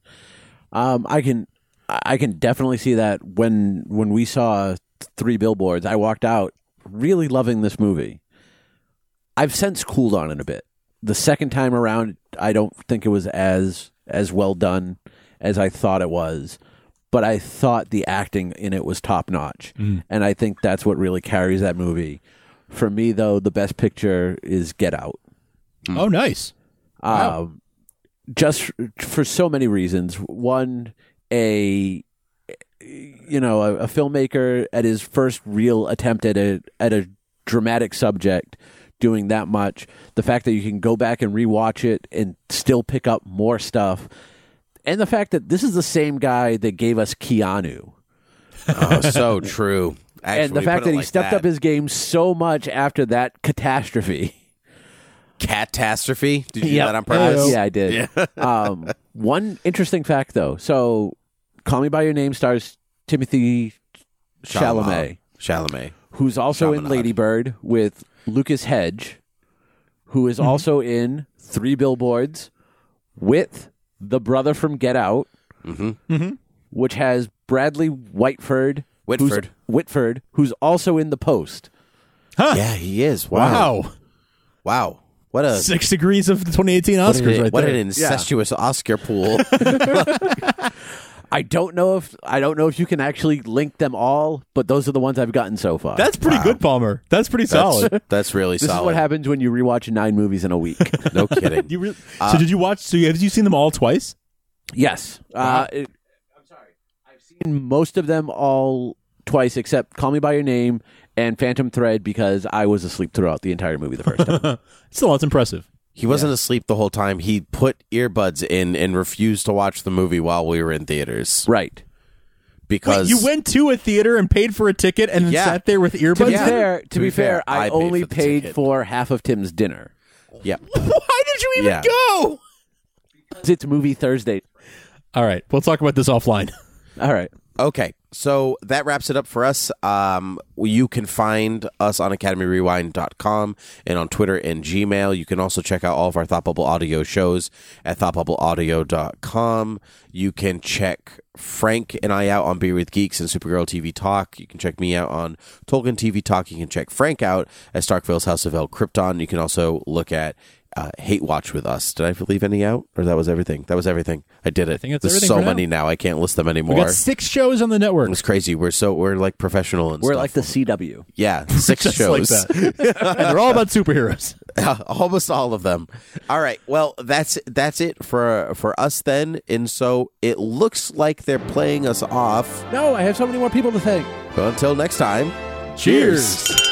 Um, I can I can definitely see that when when we saw three billboards, I walked out really loving this movie. I've since cooled on it a bit. The second time around, I don't think it was as as well done as I thought it was, but I thought the acting in it was top notch, and I think that's what really carries that movie. For me, though, the best picture is Get Out. Oh, nice. Um, just for so many reasons. One, a you know a, a filmmaker at his first real attempt at a at a dramatic subject doing that much the fact that you can go back and rewatch it and still pick up more stuff and the fact that this is the same guy that gave us Keanu Oh, so *laughs* true. Actually, and the fact that he like stepped that. up his game so much after that catastrophe catastrophe. Did you Yep. do that on purpose? yeah, I did. *laughs* um, one interesting fact, though. So, Call Me by Your Name stars Timothée Chalamet, Chalamet. who's also in Chaminade. Lady Bird with Lucas Hedge, who is also in Three Billboards with the brother from Get Out, mm-hmm. Mm-hmm. which has Bradley Whitford. who's- Whitford. Whitford, who's also in The Post. Huh. Yeah, he is. Wow. Wow. Wow. What a Six degrees of the 2018 what, Oscars an, right what there. an incestuous Oscar pool. *laughs* *laughs* I don't know if I don't know if you can actually link them all, but those are the ones I've gotten so far. That's pretty good, Palmer. That's pretty solid. that's, *laughs* that's really This solid. is what happens when you rewatch nine movies in a week. *laughs* No kidding. You really, so did you watch? So have you seen them all twice? yes. Uh, it- I'm sorry. I've seen most of them all twice, except Call Me by Your Name and Phantom Thread, because I was asleep throughout the entire movie the first time. *laughs* Still, that's impressive. He wasn't asleep the whole time. He put earbuds in and refused to watch the movie while we were in theaters right. because Wait, you went to a theater and paid for a ticket and then Yeah. sat there with To earbuds. be Yeah. fair, to, be fair, I, I paid only for paid for half of Tim's dinner. Yeah. *laughs* Why did you even Yeah. go? It's movie Thursday. All right, we'll talk about this offline. All right. Okay, so that wraps it up for us. Um, you can find us on academyrewind.com and on Twitter and Gmail. You can also check out all of our Thought Bubble audio shows at thoughtbubbleaudio.com. You can check Frank and I out on Beer with Geeks and Supergirl TV Talk. You can check me out on Tolkien TV Talk. You can check Frank out at Starkville's House of El Krypton. You can also look at uh, Hate Watch with us. Did I leave any out, or that was everything? That was everything. I did it. think that's There's so for now. many now. I can't list them anymore. We anymore. got six shows on the network. It's crazy. We're so we're like professional and We're stuff. like the CW. yeah, *laughs* six Just shows. like that. and they're all about superheroes. *laughs* almost all of them. All right. Well, that's that's it for for us then. And so it looks like they're playing us off. No, I have so many more people to thank. But until next time, Cheers.